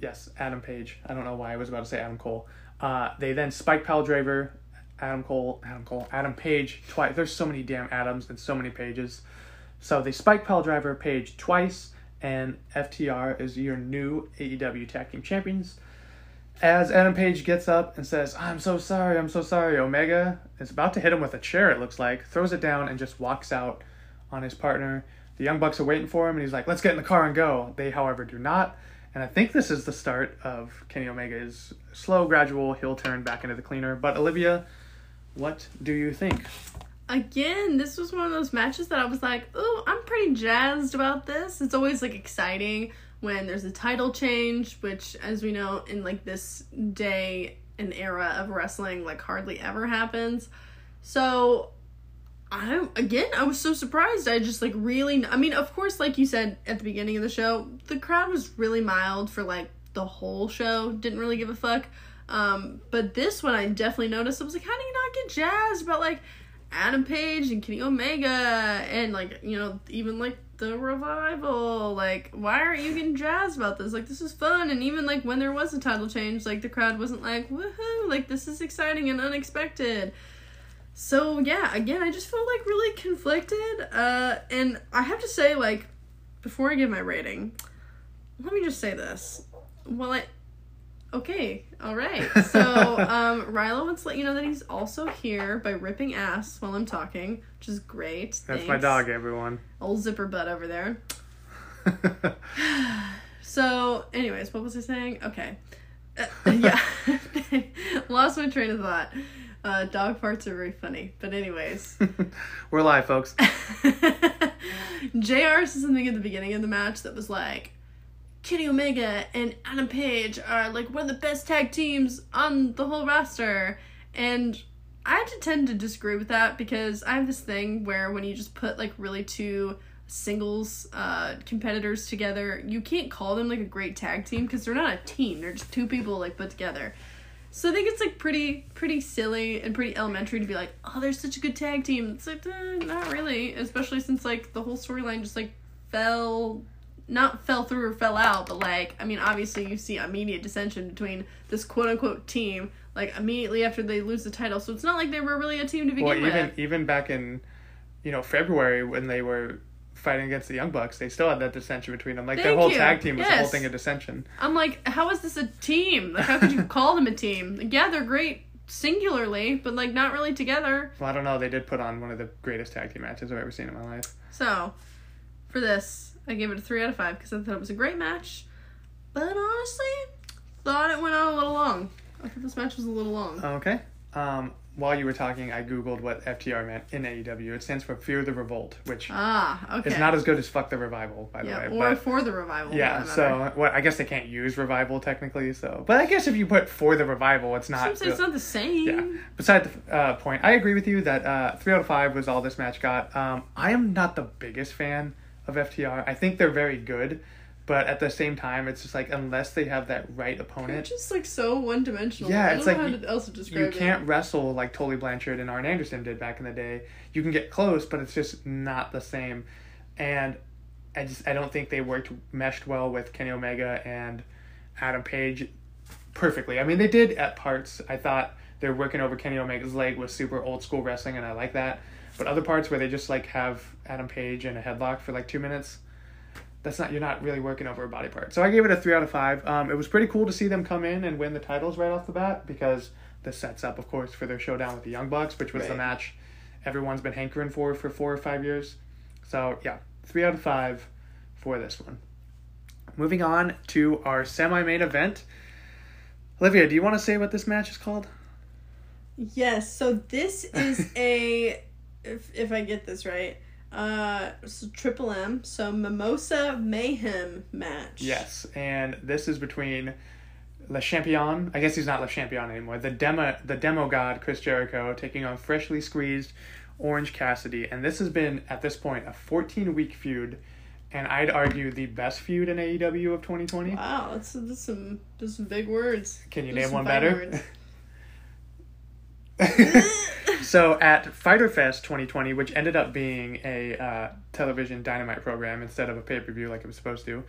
yes, Adam Page. I don't know why I was about to say Adam Cole. Uh, they then spike pile driver Adam Cole, Adam Cole, Adam Page twice. There's so many damn Adams and so many pages. So they spike pile driver Page twice, and FTR is your new AEW Tag Team Champions. As Adam Page gets up and says, I'm so sorry, I'm so sorry, Omega is about to hit him with a chair, it looks like, throws it down and just walks out on his partner. The Young Bucks are waiting for him, and he's like, let's get in the car and go. They, however, do not. And I think this is the start of Kenny Omega's slow, gradual heel turn back into the cleaner. But Olivia, what do you think? Again, this was one of those matches that I was like, oh, I'm pretty jazzed about this. It's always like exciting when there's a title change, which, as we know, in like this day and era of wrestling, like hardly ever happens. So, I don't again, I was so surprised. I just like really, I mean, of course, like you said at the beginning of the show, the crowd was really mild for like the whole show. Didn't really give a fuck. Um, but this one, I definitely noticed. I was like, how do you not get jazzed about like Adam Page and Kenny Omega and like you know even like the revival. Like why aren't you getting jazzed about this? Like this is fun and even like when there was a title change, like the crowd wasn't like woohoo, like this is exciting and unexpected. So yeah, again, I just felt like really conflicted. Uh, and I have to say, like, before I give my rating, let me just say this. Well, I Okay, all right. So, um, Rilo wants to let you know that he's also here by ripping ass while I'm talking, which is great. That's Thanks. my dog, everyone. Old zipper butt over there. So, anyways, what was I saying? Okay. Uh, yeah. Lost my train of thought. Uh, dog farts are very funny. But, anyways. We're live, folks. JR said something at the beginning of the match that was like, Kenny Omega and Adam Page are like one of the best tag teams on the whole roster. And I had to tend to disagree with that because I have this thing where when you just put like really two singles uh competitors together, you can't call them like a great tag team because they're not a team. They're just two people like put together. So I think it's like pretty pretty silly and pretty elementary to be like, oh, they're such a good tag team. It's like eh, not really, especially since like the whole storyline just like fell, not fell through or fell out, but like I mean, obviously you see immediate dissension between this quote unquote team like immediately after they lose the title. So it's not like they were really a team to begin well, with. even even back in, you know, February when they were fighting against the Young Bucks, they still had that dissension between them. Like their whole you. tag team was the whole thing of dissension. I'm like, how is this a team? Like, how could you call them a team? Like, yeah, they're great singularly, but like not really together. Well, I don't know. They did put on one of the greatest tag team matches I've ever seen in my life. So, for this, I gave it a three out of five because I thought it was a great match. But honestly, thought it went on a little long. I thought this match was a little long. Okay. Um, while you were talking, I googled what FTR meant in AEW. It stands for Fear the Revolt, which Ah, okay. is not as good as Fuck the Revival, by the yeah, way. or but- for the revival. Yeah, so what? I guess they can't use revival technically. So, but I guess if you put for the revival, it's not. Some say it's not the same. yeah. Beside the uh, point, I agree with you that uh, three out of five was all this match got. Um, I am not the biggest fan of FTR. I think they're very good, but at the same time, it's just like unless they have that right opponent, just like so one dimensional. Yeah, I it's don't know like how you- else to describe you can't wrestle like Tully Blanchard and Arn Anderson did back in the day. You can get close, but it's just not the same. And I just I don't think they worked meshed well with Kenny Omega and Adam Page perfectly. I mean, they did at parts. I thought they're working over Kenny Omega's leg was super old school wrestling, and I like that. But other parts where they just like have Adam Page in a headlock for like two minutes, that's not you're not really working over a body part. So I gave it a three out of five. Um, it was pretty cool to see them come in and win the titles right off the bat because this sets up, of course, for their showdown with the Young Bucks, which was the match everyone's been hankering for for four or five years. So yeah, three out of five for this one. Moving on to our semi-main event. Olivia, do you want to say what this match is called? Yes, so this is a if if I get this right, uh triple M, so Mimosa Mayhem match. Yes, and this is between Le Champion. I guess he's not Le Champion anymore. The demo, the demo god Chris Jericho taking on freshly squeezed Orange Cassidy, and this has been at this point a 14 week feud, and I'd argue the best feud in AEW of 2020. Wow, that's, that's some that's some big words. Can you name one better? so at Fyter Fest 2020, which ended up being a uh, television dynamite program instead of a pay per view like it was supposed to,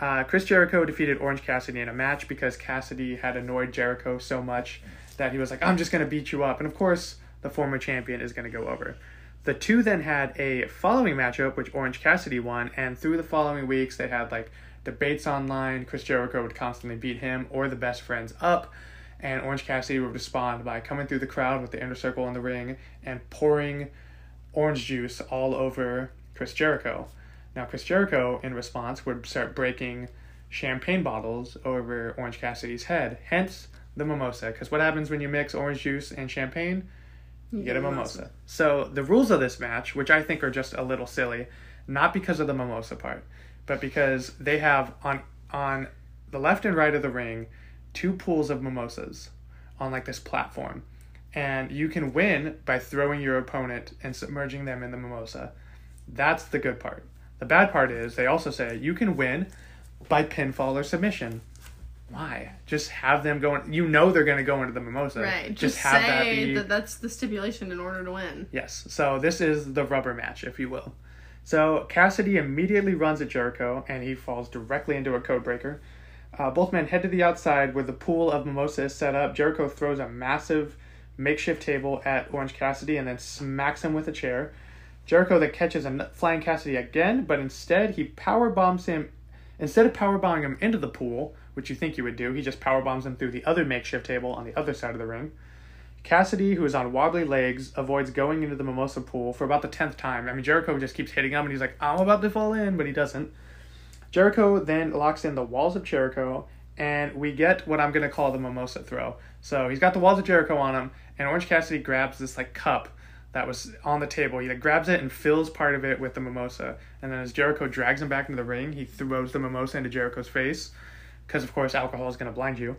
uh, Chris Jericho defeated Orange Cassidy in a match because Cassidy had annoyed Jericho so much that he was like, I'm just going to beat you up. And of course, the former champion is going to go over. The two then had a following matchup, which Orange Cassidy won, and through the following weeks, they had like debates online. Chris Jericho would constantly beat him or the best friends up, and Orange Cassidy would respond by coming through the crowd with the inner circle in the ring and pouring orange juice all over Chris Jericho. Now, Chris Jericho, in response, would start breaking champagne bottles over Orange Cassidy's head, hence the mimosa. Because what happens when you mix orange juice and champagne? You get a mimosa. So the rules of this match, which I think are just a little silly, not because of the mimosa part, but because they have on on the left and right of the ring two pools of mimosas on like this platform. And you can win by throwing your opponent and submerging them in the mimosa. That's the good part. The bad part is they also say you can win by pinfall or submission. why? Just have them go. In, you know they're going to go into the mimosa. Right. Just, Just, have that say be. that that's the stipulation in order to win. Yes. So this is the rubber match, if you will. So Cassidy immediately runs at Jericho, and he falls directly into a code breaker. Uh, both men head to the outside where the pool of mimosa is set up. Jericho throws a massive makeshift table at Orange Cassidy and then smacks him with a chair. Jericho then catches a flying Cassidy again, but instead he power bombs him. Instead of power bombing him into the pool, which you think you would do, he just power bombs him through the other makeshift table on the other side of the ring. Cassidy, who is on wobbly legs, avoids going into the mimosa pool for about the tenth time. I mean, Jericho just keeps hitting him, and he's like, "I'm about to fall in," but he doesn't. Jericho then locks in the walls of Jericho, and we get what I'm gonna call the mimosa throw. So he's got the walls of Jericho on him, and Orange Cassidy grabs this like cup that was on the table. He like, grabs it and fills part of it with the mimosa, and then as Jericho drags him back into the ring, he throws the mimosa into Jericho's face, because of course alcohol is gonna blind you.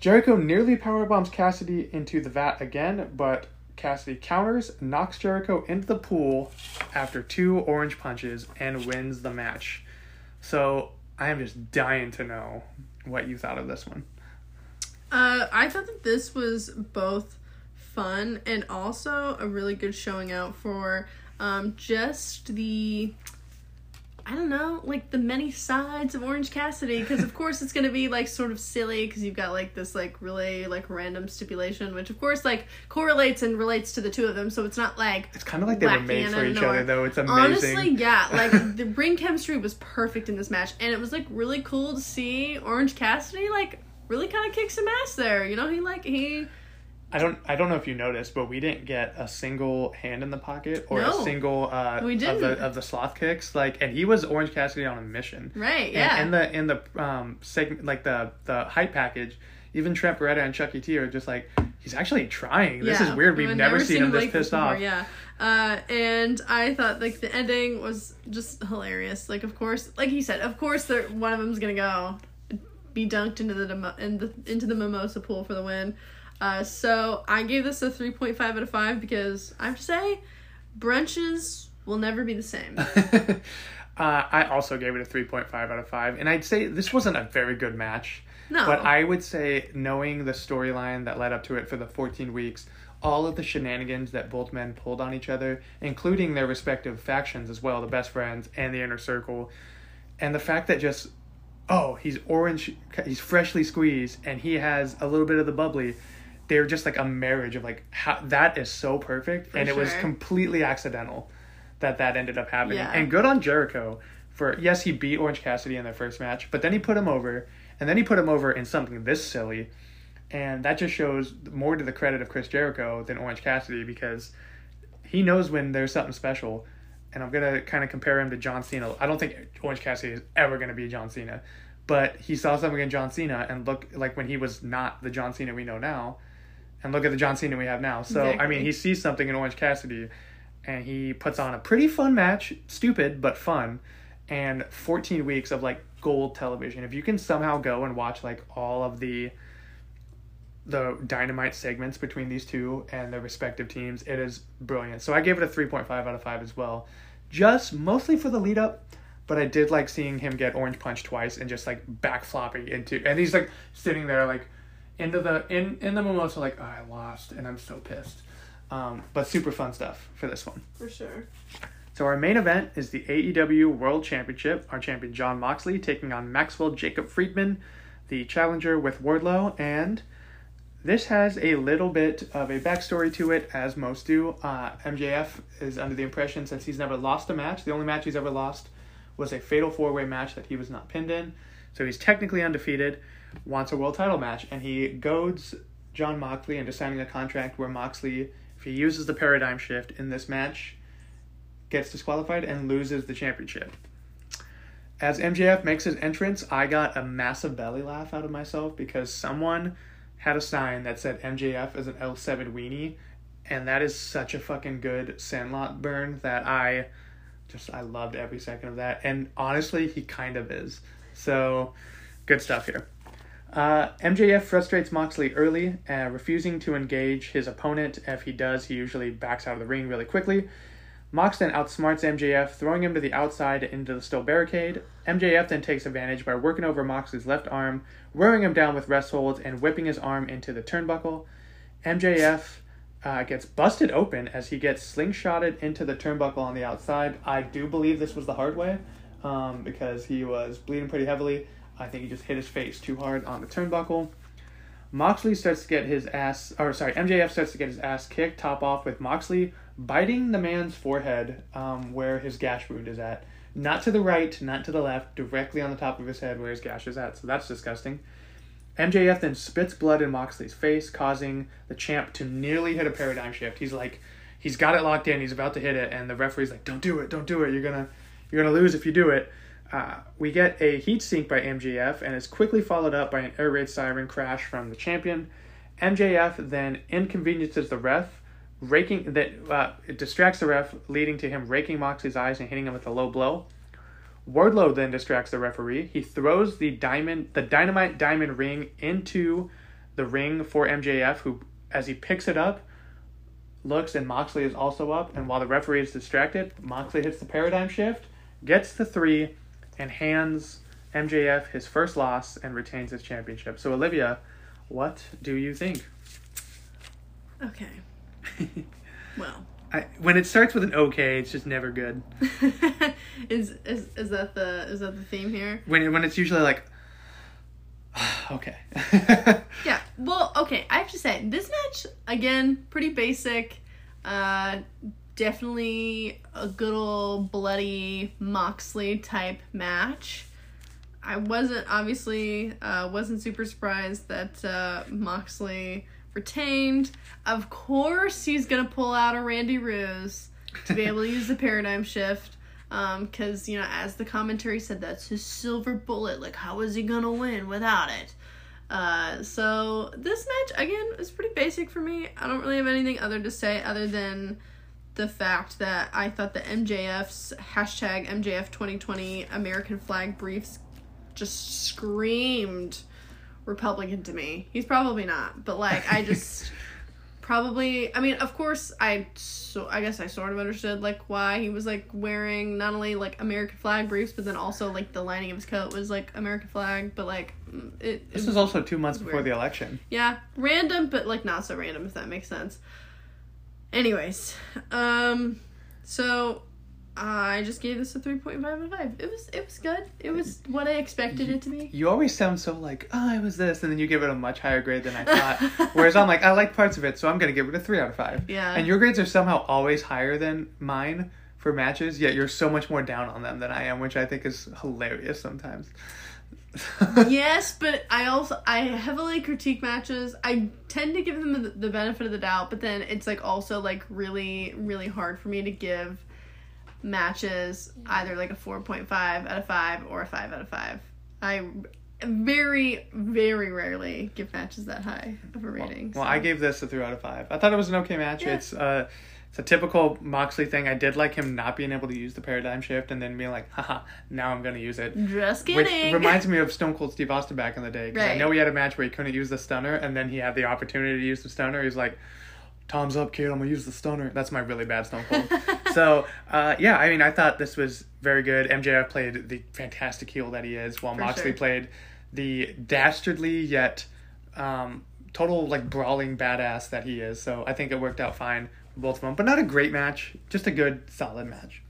Jericho nearly powerbombs Cassidy into the vat again, but Cassidy counters, knocks Jericho into the pool after two orange punches, and wins the match. So I am just dying to know what you thought of this one. Uh, I thought that this was both fun and also a really good showing out for um, just the I don't know, like the many sides of Orange Cassidy. Because of course it's gonna be like sort of silly because you've got like this like really like random stipulation, which of course like correlates and relates to the two of them. So it's not like It's kind of like they were made for each other, though. It's amazing. Honestly, yeah, like the ring chemistry was perfect in this match, and it was like really cool to see Orange Cassidy like really kind of kick some ass there. You know, he like he I don't I don't know if you noticed, but we didn't get a single hand in the pocket or No. a single uh We of didn't. the of the sloth kicks. Like and he was Orange Cassidy on a mission. right, And yeah, in the in the um segment like the the hype package, even Trent Beretta and Chucky T are just like he's actually trying. This Yeah. is weird. We've I've never, seen him this like pissed before, off. Yeah, uh, and I thought like the ending was just hilarious. Like, of course, like he said, of course, one of them's gonna go be dunked into the, demo- in the into the mimosa pool for the win. Uh, so I gave this a three point five out of five because I have to say, brunches will never be the same. uh, I also gave it a 3.5 out of 5. And I'd say this wasn't a very good match. No, But I would say, knowing the storyline that led up to it for the 14 weeks, all of the shenanigans that both men pulled on each other, including their respective factions as well, the best friends and the inner circle, and the fact that just, oh, he's orange, he's freshly squeezed, and he has a little bit of the bubbly. They're just like a marriage of like how that is so perfect, For and it was completely accidental that that ended up happening. Yeah. And good on Jericho for yes, he beat Orange Cassidy in their first match, but then he put him over, and then he put him over in something this silly, and that just shows more to the credit of Chris Jericho than Orange Cassidy because he knows when there's something special. And I'm gonna kind of compare him to John Cena. I don't think Orange Cassidy is ever gonna be John Cena, but he saw something in John Cena and look like when he was not the John Cena we know now, and look at the John Cena we have now. So I mean, he sees something in Orange Cassidy, and he puts on a pretty fun match, stupid but fun, and 14 weeks of like gold television. If you can somehow go and watch like all of the the dynamite segments between these two and their respective teams, it is brilliant. So I gave it a 3.5 out of 5 as well. Just mostly for the lead up, but I did like seeing him get orange punch twice and just like back flopping into and he's like sitting there like into the in in the mimosa like oh, I lost and I'm so pissed. Um, but super fun stuff for this one. for sure. So our main event is the AEW World Championship. Our champion Jon Moxley taking on Maxwell Jacob Friedman, the challenger with Wardlow, and this has a little bit of a backstory to it, as most do. Uh, MJF is under the impression since he's never lost a match, the only match he's ever lost was a fatal four way match that he was not pinned in. So he's technically undefeated, wants a world title match, and he goads Jon Moxley into signing a contract where Moxley, if he uses the paradigm shift in this match, gets disqualified and loses the championship. As MJF makes his entrance, I got a massive belly laugh out of myself because someone had a sign that said MJF is an L7 weenie, and that is such a fucking good Sandlot burn that I just I loved every second of that. And honestly, he kind of is. So, good stuff here. Uh, MJF frustrates Moxley early, uh, refusing to engage his opponent. If he does, he usually backs out of the ring really quickly. Mox then outsmarts MJF, throwing him to the outside into the steel barricade. MJF then takes advantage by working over Moxley's left arm, wearing him down with rest holds, and whipping his arm into the turnbuckle. MJF uh, gets busted open as he gets slingshotted into the turnbuckle on the outside. I do believe this was the hard way um, because he was bleeding pretty heavily. I think he just hit his face too hard on the turnbuckle. Moxley starts to get his ass, or sorry, MJF starts to get his ass kicked, top off with Moxley biting the man's forehead um, where his gash wound is at. Not to the right, not to the left, directly on the top of his head where his gash is at. So that's disgusting. MJF then spits blood in Moxley's face, causing the champ to nearly hit a paradigm shift. He's like, he's got it locked in. He's about to hit it, and the referee's like, "Don't do it! Don't do it! You're gonna, you're gonna lose if you do it." Uh, we get a Heatseeker by MJF, and is quickly followed up by an air raid siren crash from the champion. MJF then inconveniences the ref, raking that uh, it distracts the ref, leading to him raking Moxley's eyes and hitting him with a low blow. Wardlow then distracts the referee. He throws the diamond, the dynamite diamond ring into the ring for MJF, who, as he picks it up, looks and Moxley is also up. And while the referee is distracted, Moxley hits the paradigm shift, gets the three, and hands MJF his first loss and retains his championship. So Olivia, what do you think? Okay. well. I, when it starts with an okay, it's just never good. is is is that the is that the theme here? When when it's usually like okay. yeah. Well, okay. I have to say this match again pretty basic. Uh, definitely a good old bloody Moxley type match. I wasn't obviously uh, wasn't super surprised that uh, Moxley retained. Of course, he's gonna pull out a Randy Ruse to be able to use the paradigm shift. Because, um, you know, as the commentary said, that's his silver bullet. Like, how is he gonna win without it? Uh, so, this match, again, is pretty basic for me. I don't really have anything other to say other than the fact that I thought the MJF's hashtag MJF 2020 American flag briefs just screamed Republican to me. He's probably not, but like I just probably I mean, of course I so I guess I sort of understood like why he was like wearing not only like American flag briefs but then also like the lining of his coat was like American flag, but like mm, it, This was also 2 months before weird. the election. Yeah, random but like not so random if that makes sense. Anyways, um so I just gave this a three point five out of five. It was it was good. It was what I expected it to be. You always sound so like, oh, it was this, and then you give it a much higher grade than I thought. Whereas I'm like, I like parts of it, so I'm gonna give it a three out of five. Yeah. And your grades are somehow always higher than mine for matches, yet you're so much more down on them than I am, which I think is hilarious sometimes. yes, but I also I heavily critique matches. I tend to give them the benefit of the doubt, but then it's like also like really really hard for me to give matches either like a 4.5 out of 5 or a 5 out of 5. I very, very rarely give matches that high of a rating. Well, well I gave this a 3 out of 5. I thought it was an okay match. Yeah. It's uh it's a typical Moxley thing. I did like him not being able to use the paradigm shift and then being like, haha, now I'm going to use it. Just kidding. Which reminds me of Stone Cold Steve Austin back in the day. Because right. I know he had a match where he couldn't use the stunner and then he had the opportunity to use the stunner. He's like, Tom's up, kid. I'm gonna use the stunner. That's my really bad Stone Cold. so uh, yeah, I mean, I thought this was very good. MJF played the fantastic heel that he is, while For Moxley sure. played the dastardly yet um, total like brawling badass that he is. So I think it worked out fine both of them, but not a great match, just a good solid match.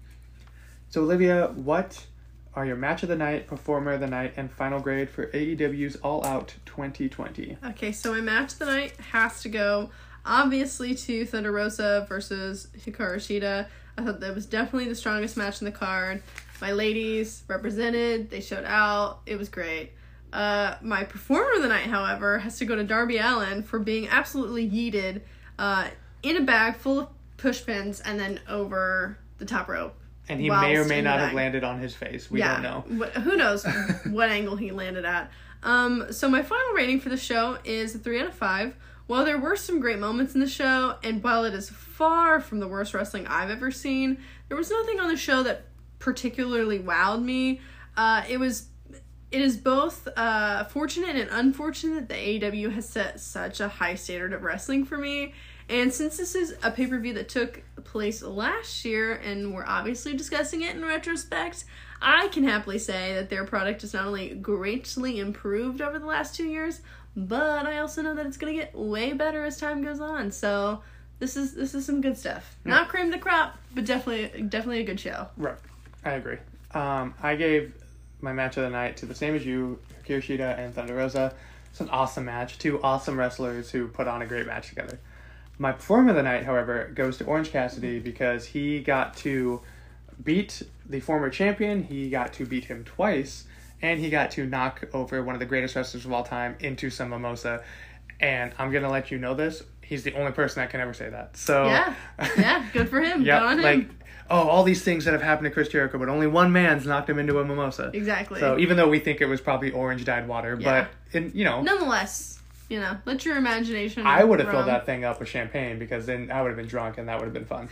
So Olivia, what are your match of the night, performer of the night, and final grade for AEW's All Out 2020? Okay, so my match of the night has to go obviously to Thunder Rosa versus Hikaru Shida. I thought that was definitely the strongest match in the card. My ladies represented, they showed out, it was great. Uh, my performer of the night, however, has to go to Darby Allin for being absolutely yeeted uh, in a bag full of push pins and then over the top rope. And he may or may not have landed on his face. We yeah, don't know. Who knows what angle he landed at. Um, so my final rating for the show is a 3 out of 5. While there were some great moments in the show, and while it is far from the worst wrestling I've ever seen, there was nothing on the show that particularly wowed me. Uh, it was it is both uh, fortunate and unfortunate that the AEW has set such a high standard of wrestling for me. And since this is a pay per view that took place last year, and we're obviously discussing it in retrospect, I can happily say that their product is not only greatly improved over the last two years, but I also know that it's gonna get way better as time goes on. So this is this is some good stuff. Not cream the crop, but definitely definitely a good show. Right. I agree. Um, I gave my match of the night to the same as you, Hikaru Shida and Thunder Rosa. It's an awesome match. Two awesome wrestlers who put on a great match together. My performer of the night, however, goes to Orange Cassidy because he got to beat the former champion. He got to beat him twice, and he got to knock over one of the greatest wrestlers of all time into some mimosa. And I'm gonna let you know this. He's the only person that can ever say that. So Yeah, yeah, good for him. Good on him. like oh, all these things that have happened to Chris Jericho, but only one man's knocked him into a mimosa. exactly. So even though we think it was probably orange dyed water, Yeah. but in you know, Nonetheless, you know, let your imagination. I would have filled that thing up with champagne because then I would have been drunk and that would have been fun.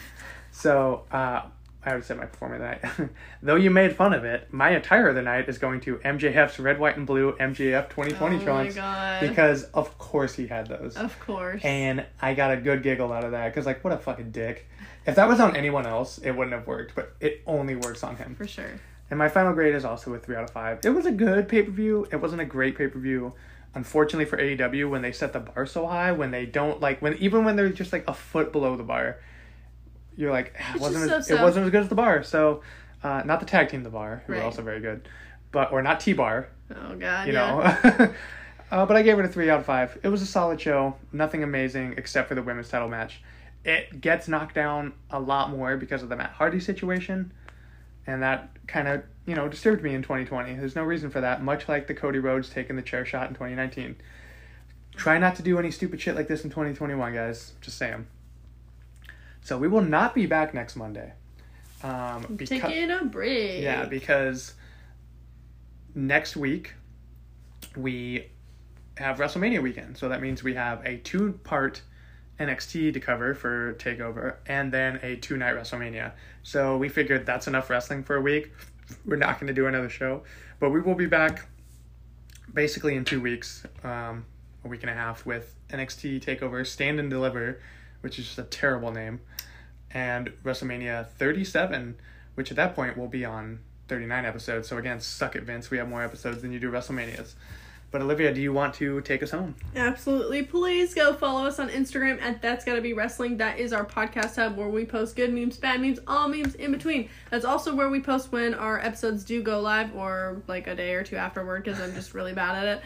So uh, I would say my performer of the night. Though you made fun of it, my attire of the night is going to MJF's red, white, and blue MJF 2020 Oh my trunks god. because of course he had those. of course. And I got a good giggle out of that because, like, what a fucking dick. If that was on anyone else, it wouldn't have worked, but it only works on him. for sure. And my final grade is also a 3 out of 5. It was a good pay per view. It wasn't a great pay per view. Unfortunately for AEW, when they set the bar so high, when they don't, like, when even when they're just like a foot below the bar, you're like, "Ah, it wasn't, as, so-so. it wasn't as good as the bar. So, uh, not the tag team, the bar, who Right. were also very good, but, or not T bar, Oh god. you yeah. know. uh, but I gave it a three out of five. It was a solid show. Nothing amazing except for the women's title match. It gets knocked down a lot more because of the Matt Hardy situation, and that kind of you know disturbed me in 2020. There's no reason for that. Much like the Cody Rhodes taking the chair shot in 2019. Try not to do any stupid shit like this in 2021, guys. Just saying. So we will not be back next Monday. Um, because, Taking a break. yeah, because next week we have WrestleMania weekend. So that means we have a two part NXT to cover for TakeOver and then a two night WrestleMania. So we figured that's enough wrestling for a week. We're not going to do another show, but we will be back basically in two weeks, um, a week and a half with NXT TakeOver Stand and Deliver, which is just a terrible name, and WrestleMania 37, which at that point will be on 39 episodes. So again, suck it, Vince. We have more episodes than you do WrestleManias. But Olivia, do you want to take us home? Absolutely. Please go follow us on Instagram at That's Gotta Be Wrestling. That is our podcast hub where we post good memes, bad memes, all memes in between. That's also where we post when our episodes do go live or like a day or two afterward because I'm just really bad at it.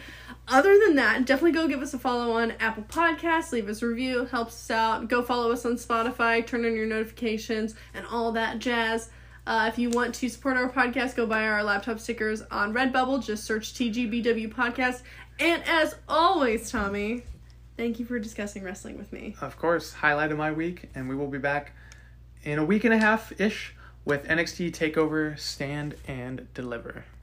Other than that, definitely go give us a follow on Apple Podcasts, leave us a review, helps us out. Go follow us on Spotify, turn on your notifications, and all that jazz. Uh, if you want to support our podcast, go buy our laptop stickers on Redbubble. Just search TGBW Podcast. And as always, Tommy, thank you for discussing wrestling with me. Of course, highlight of my week, and we will be back in a week and a half ish with NXT TakeOver Stand and Deliver.